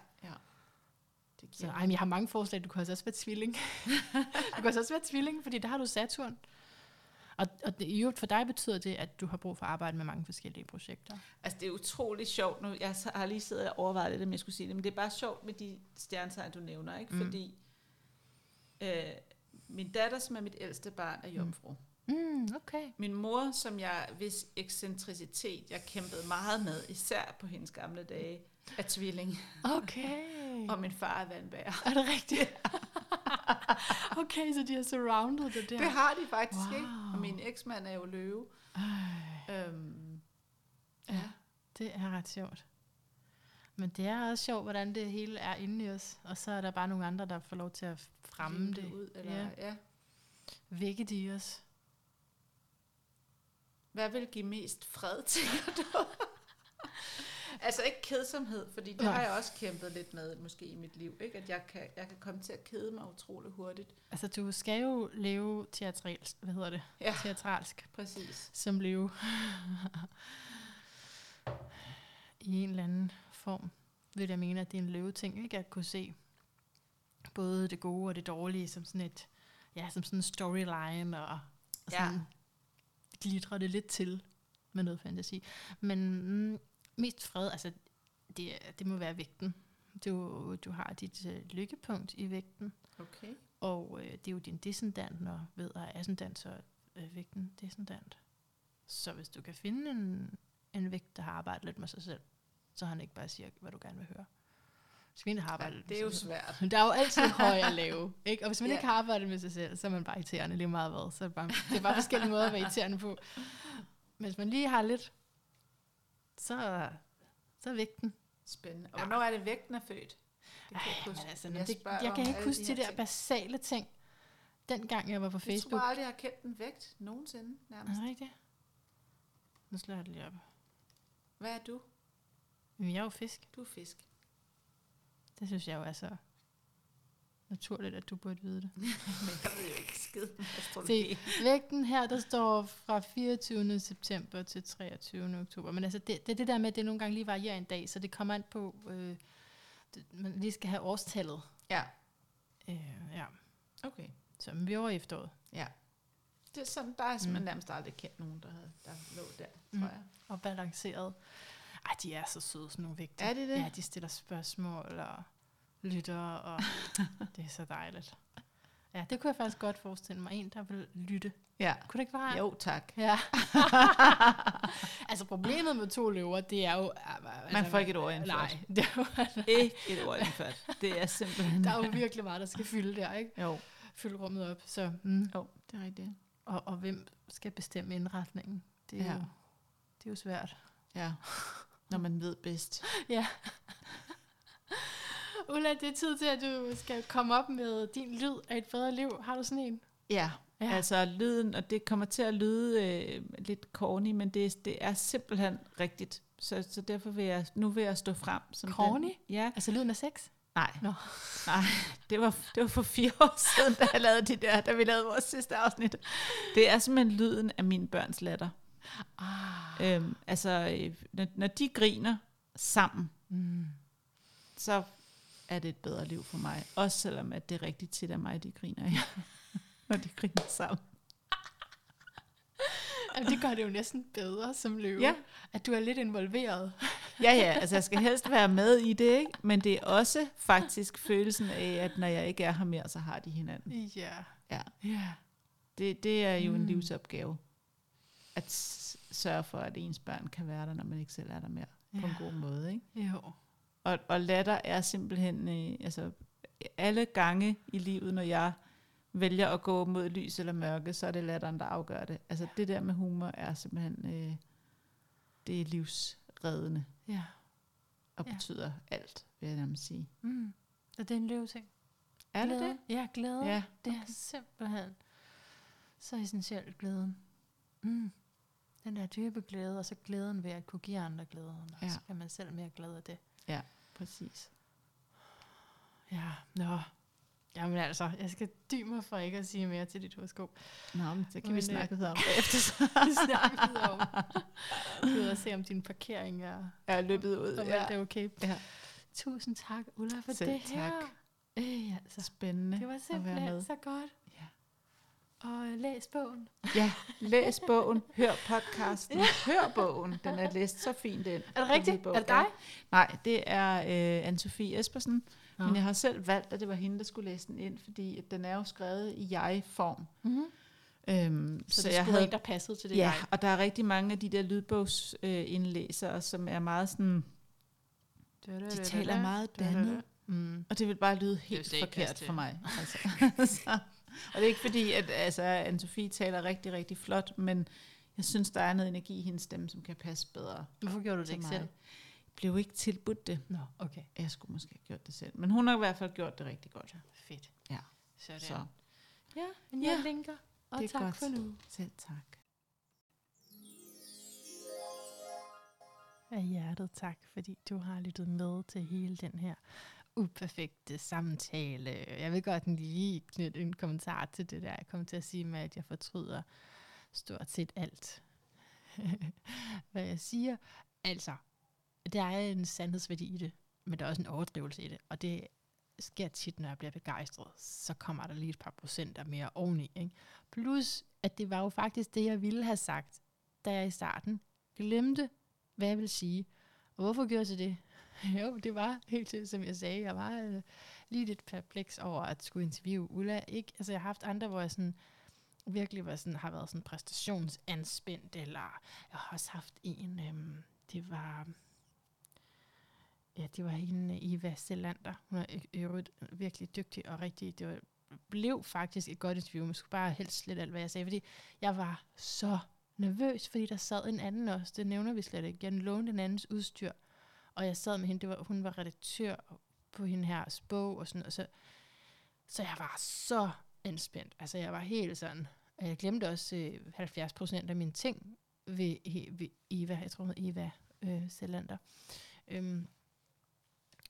Det Så giver ej, men jeg har mange forslag. Du kan også være tvilling. [LAUGHS] du kan også være tvilling, fordi der har du Saturn. Og, og det, i øvrigt for dig betyder det, at du har brug for at arbejde med mange forskellige projekter. Altså, det er utroligt sjovt nu. Jeg har lige siddet og overvejet lidt, om jeg skulle sige det, men det er bare sjovt med de stjernetegn, du nævner, ikke? Mm. Fordi øh, min datter, som er mit ældste barn, er jomfru. Mm, okay. Min mor, som jeg, hvis ekscentricitet, jeg kæmpede meget med, især på hendes gamle dage, er tvilling. Okay. Og min far er vandbærer. er det rigtigt? [LAUGHS] okay, så de har surrounded dig der. Det har de faktisk, Wow. ikke? Og min eksmand er jo løve. Ej, Øhm, ja, det er ret sjovt. Men det er også sjovt, hvordan det hele er inde i os. Og så er der bare nogle andre, der får lov til at fremme hive det. ud. Eller, Ja. ja. ja. Vække det i os. Hvad vil give mest fred, tænker du? Altså ikke kedsomhed, fordi det Nej. har jeg også kæmpet lidt med, måske i mit liv. Ikke? At jeg kan, jeg kan komme til at kede mig utrolig hurtigt. Altså, du skal jo leve teatralsk, hvad hedder det? Ja, Teatralsk, præcis. som leve. I en eller anden form vil jeg mene, at det er en løveting, ikke? At kunne se både det gode og det dårlige som sådan et, ja, som sådan en storyline, og, og Ja. sådan glitre det lidt til med noget fantasi. Men mm, mest fred, altså, det, det må være vægten. Du, du har dit øh, lykkepunkt i vægten, Okay. og øh, det er jo din descendant, når ved er ascendant, så er øh, vægten descendant. Så hvis du kan finde en, en vægt, der har arbejdet lidt med sig selv, så han ikke bare siger, hvad du gerne vil høre. Hvis vi har arbejdet Ja, det er jo svært. [LAUGHS] Der er jo altid høj og lave. [LAUGHS] Ikke? Og hvis man Ja. ikke har arbejdet med sig selv, så er man bare irriterende lige meget hvad. Så er det, bare, det er bare forskellige måder at være irriterende på. hvis man lige har lidt, så, så er vægten. Spændende. Og hvornår er det vægten er født? Det kan jeg Men altså, Jeg jeg, det, jeg kan ikke huske de, her der ting. basale ting, dengang jeg var på Jeg Facebook. tror aldrig, jeg har kendt en vægt nogensinde Er nærmest. det rigtigt? Nu slår jeg det lige op. Hvad er du? Men jeg er jo fisk. Du er fisk. Det synes jeg jo er så naturligt, at du burde vide det. [LAUGHS] Jeg ved jo ikke skid astrologi. Se, vægten her, der står fra 24. september til 23. oktober. Men altså, det, det er det der med, at det nogle gange lige varierer en dag, så det kommer an på, øh, det, man lige skal have årstallet. Ja, Øh, ja, okay. så men vi er over efteråret. Ja. Det er sådan, der er simpelthen Mm. nærmest aldrig kendt nogen, der, havde- der lå der, Mm. tror jeg. Og balanceret. Ej, de er så søde, sådan nogle vægte. Er de det? Ja, de stiller spørgsmål og lytter, og [LAUGHS] det er så dejligt. Ja, det kunne jeg faktisk godt forestille mig. En, der vil lytte. Ja. Kunne det ikke være? Jo, tak. Ja. [LAUGHS] altså problemet med to løver, det er jo... Altså, Man får ikke et ord indført. Nej, det er jo, Ikke et ord indført. Det er simpelthen... der er jo virkelig meget, der skal fylde der, ikke? Jo, Fylde rummet op. Så, mm. jo, det er rigtigt. og, og hvem skal bestemme indretningen? Det er, Ja. jo, det er jo svært. Ja. Når man ved bedst. Ja. Ulla, det er tid til, at du skal komme op med din lyd af et bedre liv. Har du sådan en? Ja, Ja. altså lyden, og det kommer til at lyde øh, lidt corny, men det, det er simpelthen rigtigt. Så, så derfor vil jeg, nu vil jeg stå frem. Som Corny? Den, ja, Altså lyden af sex? nej. Nå. Nej, det var, det var for fire år siden, da jeg lavede de der, da vi lavede vores sidste afsnit. Det er simpelthen lyden af mine børns latter. Ah. Øhm, altså, øh, når, når de griner sammen, Mm. så er det et bedre liv for mig. Også selvom at det er rigtig tit af mig, de griner af. [LAUGHS] når de griner sammen. [LAUGHS] Jamen, det gør det jo næsten bedre som løve. Ja. At du er lidt involveret. [LAUGHS] Ja, ja, altså jeg skal helst være med i det, ikke? men det er også faktisk følelsen af, at når jeg ikke er her mere, så har de hinanden. Ja. Ja. Ja. Det, det er jo mm. En livsopgave. At sørge for, at ens børn kan være der, når man ikke selv er der mere. På en Ja. god måde, ikke? Jo. Og, og latter er simpelthen, øh, altså alle gange i livet, når jeg vælger at gå mod lys eller mørke, så er det latteren, der afgør det. Altså det der med humor er simpelthen, øh, det er livsreddende Ja. og Ja. betyder alt, vil jeg nærmest sige. Mm. Og det er en løveting. Er det Glæde. det? Ja, glæde. Ja. Det er simpelthen så essentielt glæden. Mm. Den der dybe glæde, og så glæden ved at kunne give andre glæden. Og Ja. så kan man selv mere glæde af det. Præcis. Ja, nå. Jamen altså, jeg skal dy mig for ikke at sige mere til dit horoskop. Nå, men så kan Men, vi øh, snakke videre om det efter. [LAUGHS] Vi snakker videre om. Og se, om din parkering er, er løbet ud. om Ja. alt er okay. Ja. Tusind tak, Ulla, for Selv det her. tak. Øh, altså, Spændende det var simpelthen så godt. Ja. Og øh, læs bogen. Ja, læs bogen, hør podcasten, hør bogen. Den er læst så fint ind. Er det rigtigt? Er det dig? Nej, det er øh, Anne-Sophie Espersen. Nå. Men jeg har selv valgt, at det var hende, der skulle læse den ind, fordi at den er jo skrevet i jeg-form. Mm-hmm. Øhm, Så, så det jeg skulle havde... en, der passede til det Ja, jeg. og der er rigtig mange af de der lydbogsindlæsere, som er meget sådan, de taler meget dannet, Mm. og det vil bare lyde helt forkert for mig. [LAUGHS] Altså. [LAUGHS] og det er ikke fordi, at altså, Anne-Sophie taler rigtig, rigtig flot, men jeg synes, der er noget energi i hendes stemme, som kan passe bedre Hvorfor gjorde du det ikke mig. selv? Jeg blev ikke tilbudt det. Nå, okay. Jeg skulle måske have gjort det selv. Men hun har i hvert fald gjort det rigtig godt. Fedt. Ja. Sådan. Så Ja, men jeg Ja, linker. Og det tak godt. for nu. selv tak. Af hjertet tak, fordi du har lyttet med til hele den her uperfekte samtale. Jeg vil godt lige knytte en kommentar til det der. Jeg kom til at sige med, at jeg fortryder stort set alt, [LAUGHS] hvad jeg siger. Altså, der er en sandhedsværdi i det, men der er også en overdrivelse i det. Og det sker tit, når jeg bliver begejstret, så kommer der lige et par procenter mere oveni. Ikke? Plus, at det var jo faktisk det, jeg ville have sagt, da jeg i starten glemte, hvad jeg ville sige. Og hvorfor gjorde jeg så det? [LAUGHS] jo, det var helt til, som jeg sagde, jeg var øh, lige lidt perpleks over at skulle interviewe Ulla. Ikke? Altså, jeg har haft andre, hvor jeg sådan, virkelig var sådan, har været sådan præstationsanspændt, eller jeg har også haft en, øhm, det var, ja, det var hende Eva Selander. Hun er øvrigt virkelig dygtig og rigtig, det var, blev faktisk et godt interview, men skulle bare helst slet alt, hvad jeg sagde, fordi jeg var så nervøs, fordi der sad en anden også. Det nævner vi slet ikke. Jeg lånte en andens udstyr, og jeg sad med hende. Det var, hun var redaktør på hende her bog, og sådan, og så, så jeg var så anspændt. Altså, jeg var helt sådan. Og jeg glemte også øh, 70 procent af mine ting ved, ved Eva, jeg tror, hun Eva øh, Selander. Øhm,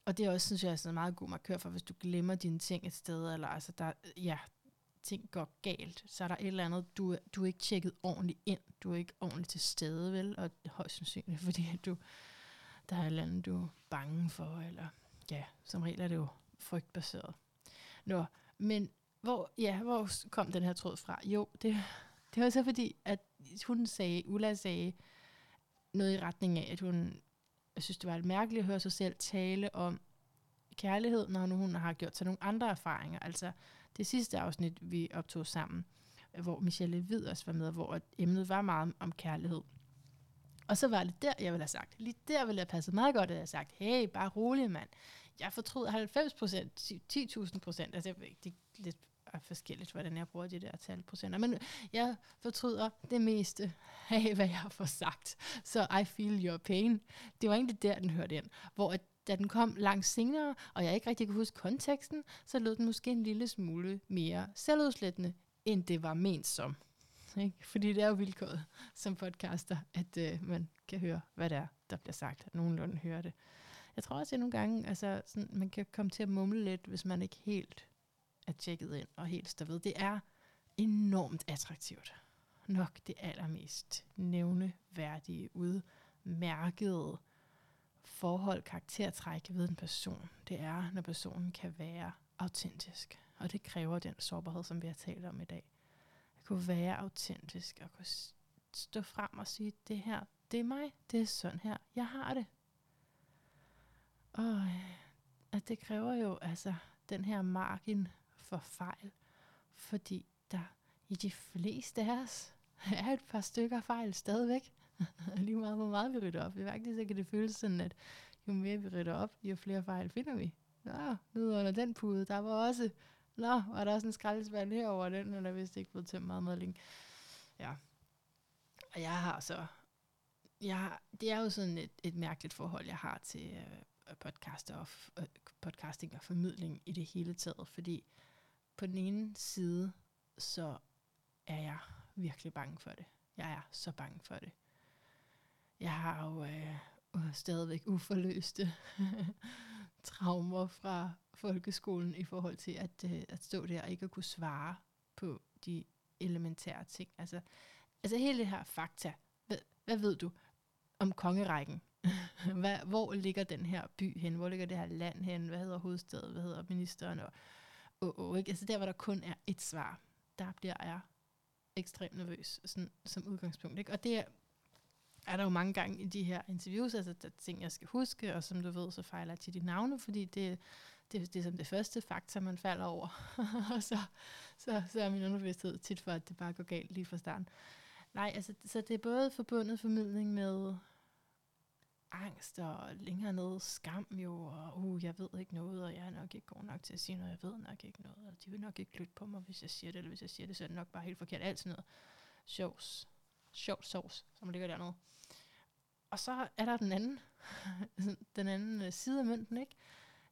og det er også, synes jeg, er sådan en meget god markør for, hvis du glemmer dine ting et sted, eller altså, der, ja, ting går galt, så er der et eller andet, du, du er ikke tjekket ordentligt ind, du er ikke ordentligt til stede, vel, og højst sandsynligt, fordi du, der er et eller andet, du er bange for, eller ja, som regel er det jo frygtbaseret. Nå, men hvor, ja, hvor kom den her tråd fra? Jo, det, det var så fordi, at hun sagde, Ulla sagde noget i retning af, at hun jeg synes, det var lidt mærkeligt at høre sig selv tale om kærlighed, når nu hun har gjort sig nogle andre erfaringer. Altså det sidste afsnit, vi optog sammen, hvor Michelle Hvid også var med, hvor emnet var meget om kærlighed. Og så var det der, jeg ville have sagt. Lige der ville jeg passe meget godt, at jeg havde sagt, hey, bare rolig, mand. Jeg fortrød 90 procent, 10.000 procent. Altså, det er lidt øh, forskelligt, hvordan jeg bruger de der tal procenter. Men jeg fortryder det meste af, hvad jeg får sagt. Så I feel your pain. Det var egentlig der, den hørte ind. Hvor at, da den kom langt senere, og jeg ikke rigtig kunne huske konteksten, så lød den måske en lille smule mere selvudslættende, end det var ment som. Ikke? Fordi det er jo vilkåret som podcaster, at øh, man kan høre, hvad der er, der bliver sagt. At nogenlunde hører det. Jeg tror også, at nogle gange, altså, sådan, man kan komme til at mumle lidt, hvis man ikke helt er tjekket ind og helt står ved. Det er enormt attraktivt. Nok det allermest nævneværdige, udmærkede forhold, karaktertræk ved en person, det er, når personen kan være autentisk. Og det kræver den sårbarhed, som vi har talt om i dag. Kunne være autentisk og kunne stå frem og sige, det her, det er mig, det er sådan her, jeg har det. Og øh, at det kræver jo altså den her margin for fejl, fordi der i de fleste af os [LAUGHS] er et par stykker fejl stadigvæk. [LAUGHS] Lige meget, hvor meget vi rydder op. I faktisk så kan det føles sådan, at jo mere vi rydder op, jo flere fejl finder vi. Nå, nede under den pude, der var også, nå, var der også en skraldespand herover den, eller vist ikke blevet tømt meget madling. Ja. Og jeg har så, jeg, det er jo sådan et, et mærkeligt forhold, jeg har til øh, podcaster og, øh, podcasting og formidling i det hele taget, fordi på den ene side, så er jeg virkelig bange for det. Jeg er så bange for det. Jeg har jo øh, stadigvæk uforløste traumer fra folkeskolen i forhold til at, øh, at stå der og ikke at kunne svare på de elementære ting. Altså, altså hele det her fakta. Hvad, hvad ved du om kongerækken? [LAUGHS] hvad, hvor ligger den her by hen? Hvor ligger det her land hen? Hvad hedder hovedstaden? Hvad hedder ministeren? Og og, og, ikke? Altså der, hvor der kun er et svar, der bliver jeg ekstremt nervøs sådan, som udgangspunkt. Ikke? Og det er, der jo mange gange i de her interviews, altså der er ting, jeg skal huske, og som du ved, så fejler jeg til de navne, fordi det, det, det er som det første faktor, man falder over. [LAUGHS] og så, så, så er min underbevidsthed tit for, at det bare går galt lige fra starten. Nej, altså, så det er både forbundet formidling med angst og længere ned skam jo, og uh, jeg ved ikke noget, og jeg er nok ikke god nok til at sige noget, jeg ved nok ikke noget, og de vil nok ikke lytte på mig, hvis jeg siger det, eller hvis jeg siger det, så er det nok bare helt forkert. Alt sådan noget sjovs, sjovt sovs, som ligger dernede. Og så er der den anden, [LAUGHS] den anden øh, side af mønten, ikke?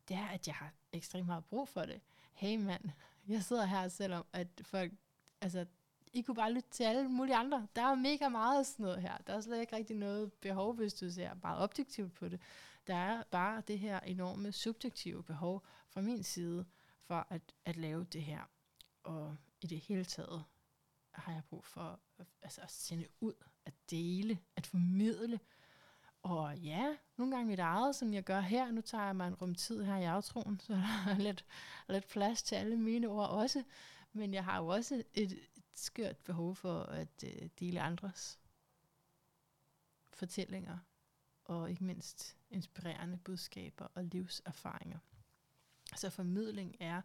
Det er, at jeg har ekstremt meget brug for det. Hey mand, jeg sidder her selvom, at folk, altså i kunne bare lytte til alle mulige andre. Der er mega meget sådan noget her. Der er slet ikke rigtig noget behov, hvis du ser meget objektivt på det. Der er bare det her enorme subjektive behov fra min side for at, at lave det her. Og i det hele taget har jeg brug for altså at sende ud, at dele, at formidle. Og ja, nogle gange mit eget, som jeg gør her. Nu tager jeg mig en rum tid her i aftroen, [LAUGHS] så der er lidt, lidt plads til alle mine ord også. Men jeg har jo også et, skørt behov for at øh, dele andres fortællinger, og ikke mindst inspirerende budskaber og livserfaringer. Så formidling er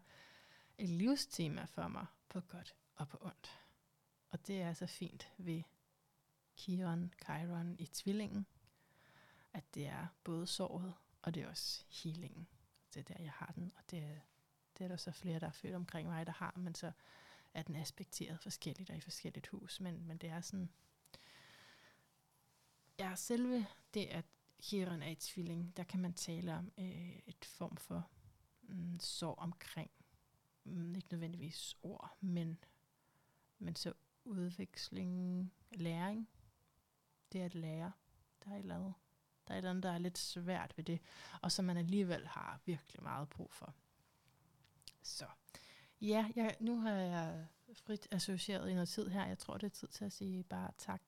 et livstema for mig på godt og på ondt. Og det er så fint ved Kiron, Chiron i tvillingen, at det er både såret, og det er også healingen. Det er der, jeg har den, og det er, det er der så flere, der er født omkring mig, der har, men så er den aspekteret forskelligt og i forskelligt hus, men, men det er sådan, ja, selve det, at Kieran er et tvilling, der kan man tale om øh, et form for mm, sorg omkring, mm, ikke nødvendigvis ord, men, men så udveksling, læring. Det er at lære. Der er et eller andet, der er et eller andet, der er lidt svært ved det, og som man alligevel har virkelig meget brug for. Så ja, jeg, nu har jeg frit associeret i noget tid her. Jeg tror, det er tid til at sige bare tak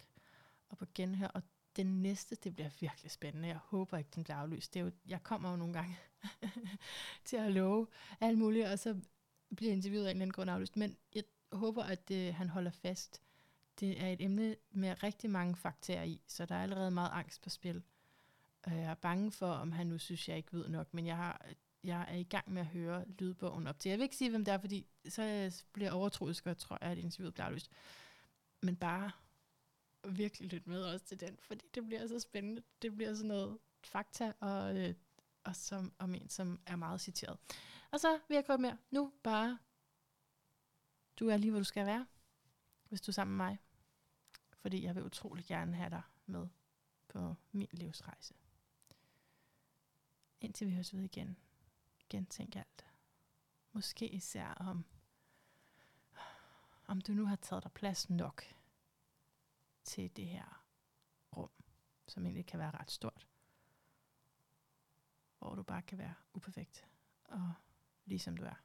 og på genhør. Og den næste, det bliver virkelig spændende. Jeg håber ikke, den bliver aflyst. Det er jo, jeg kommer jo nogle gange [LAUGHS] til at love alt muligt, og så bliver interviewet af en eller anden grund aflyst. Men jeg håber, at det, han holder fast. Det er et emne med rigtig mange faktorer i, så der er allerede meget angst på spil. Jeg er bange for, om han nu synes, jeg ikke ved nok, men jeg, har, jeg er i gang med at høre lydbogen op til. Jeg vil ikke sige, hvem det er, fordi så bliver jeg overtroisk, og tror jeg, at interviewet bliver aflyst. Men bare virkelig lidt med også til den, fordi det bliver så spændende. Det bliver sådan noget fakta, og, øh, og som, om en, som er meget citeret. Og så vil jeg komme med nu bare, du er lige, hvor du skal være, hvis du er sammen med mig. Fordi jeg vil utrolig gerne have dig med på min livsrejse. Indtil vi høres ved igen. Gentænk alt. Måske især om, om du nu har taget dig plads nok til det her rum, som egentlig kan være ret stort. Hvor du bare kan være uperfekt og ligesom du er.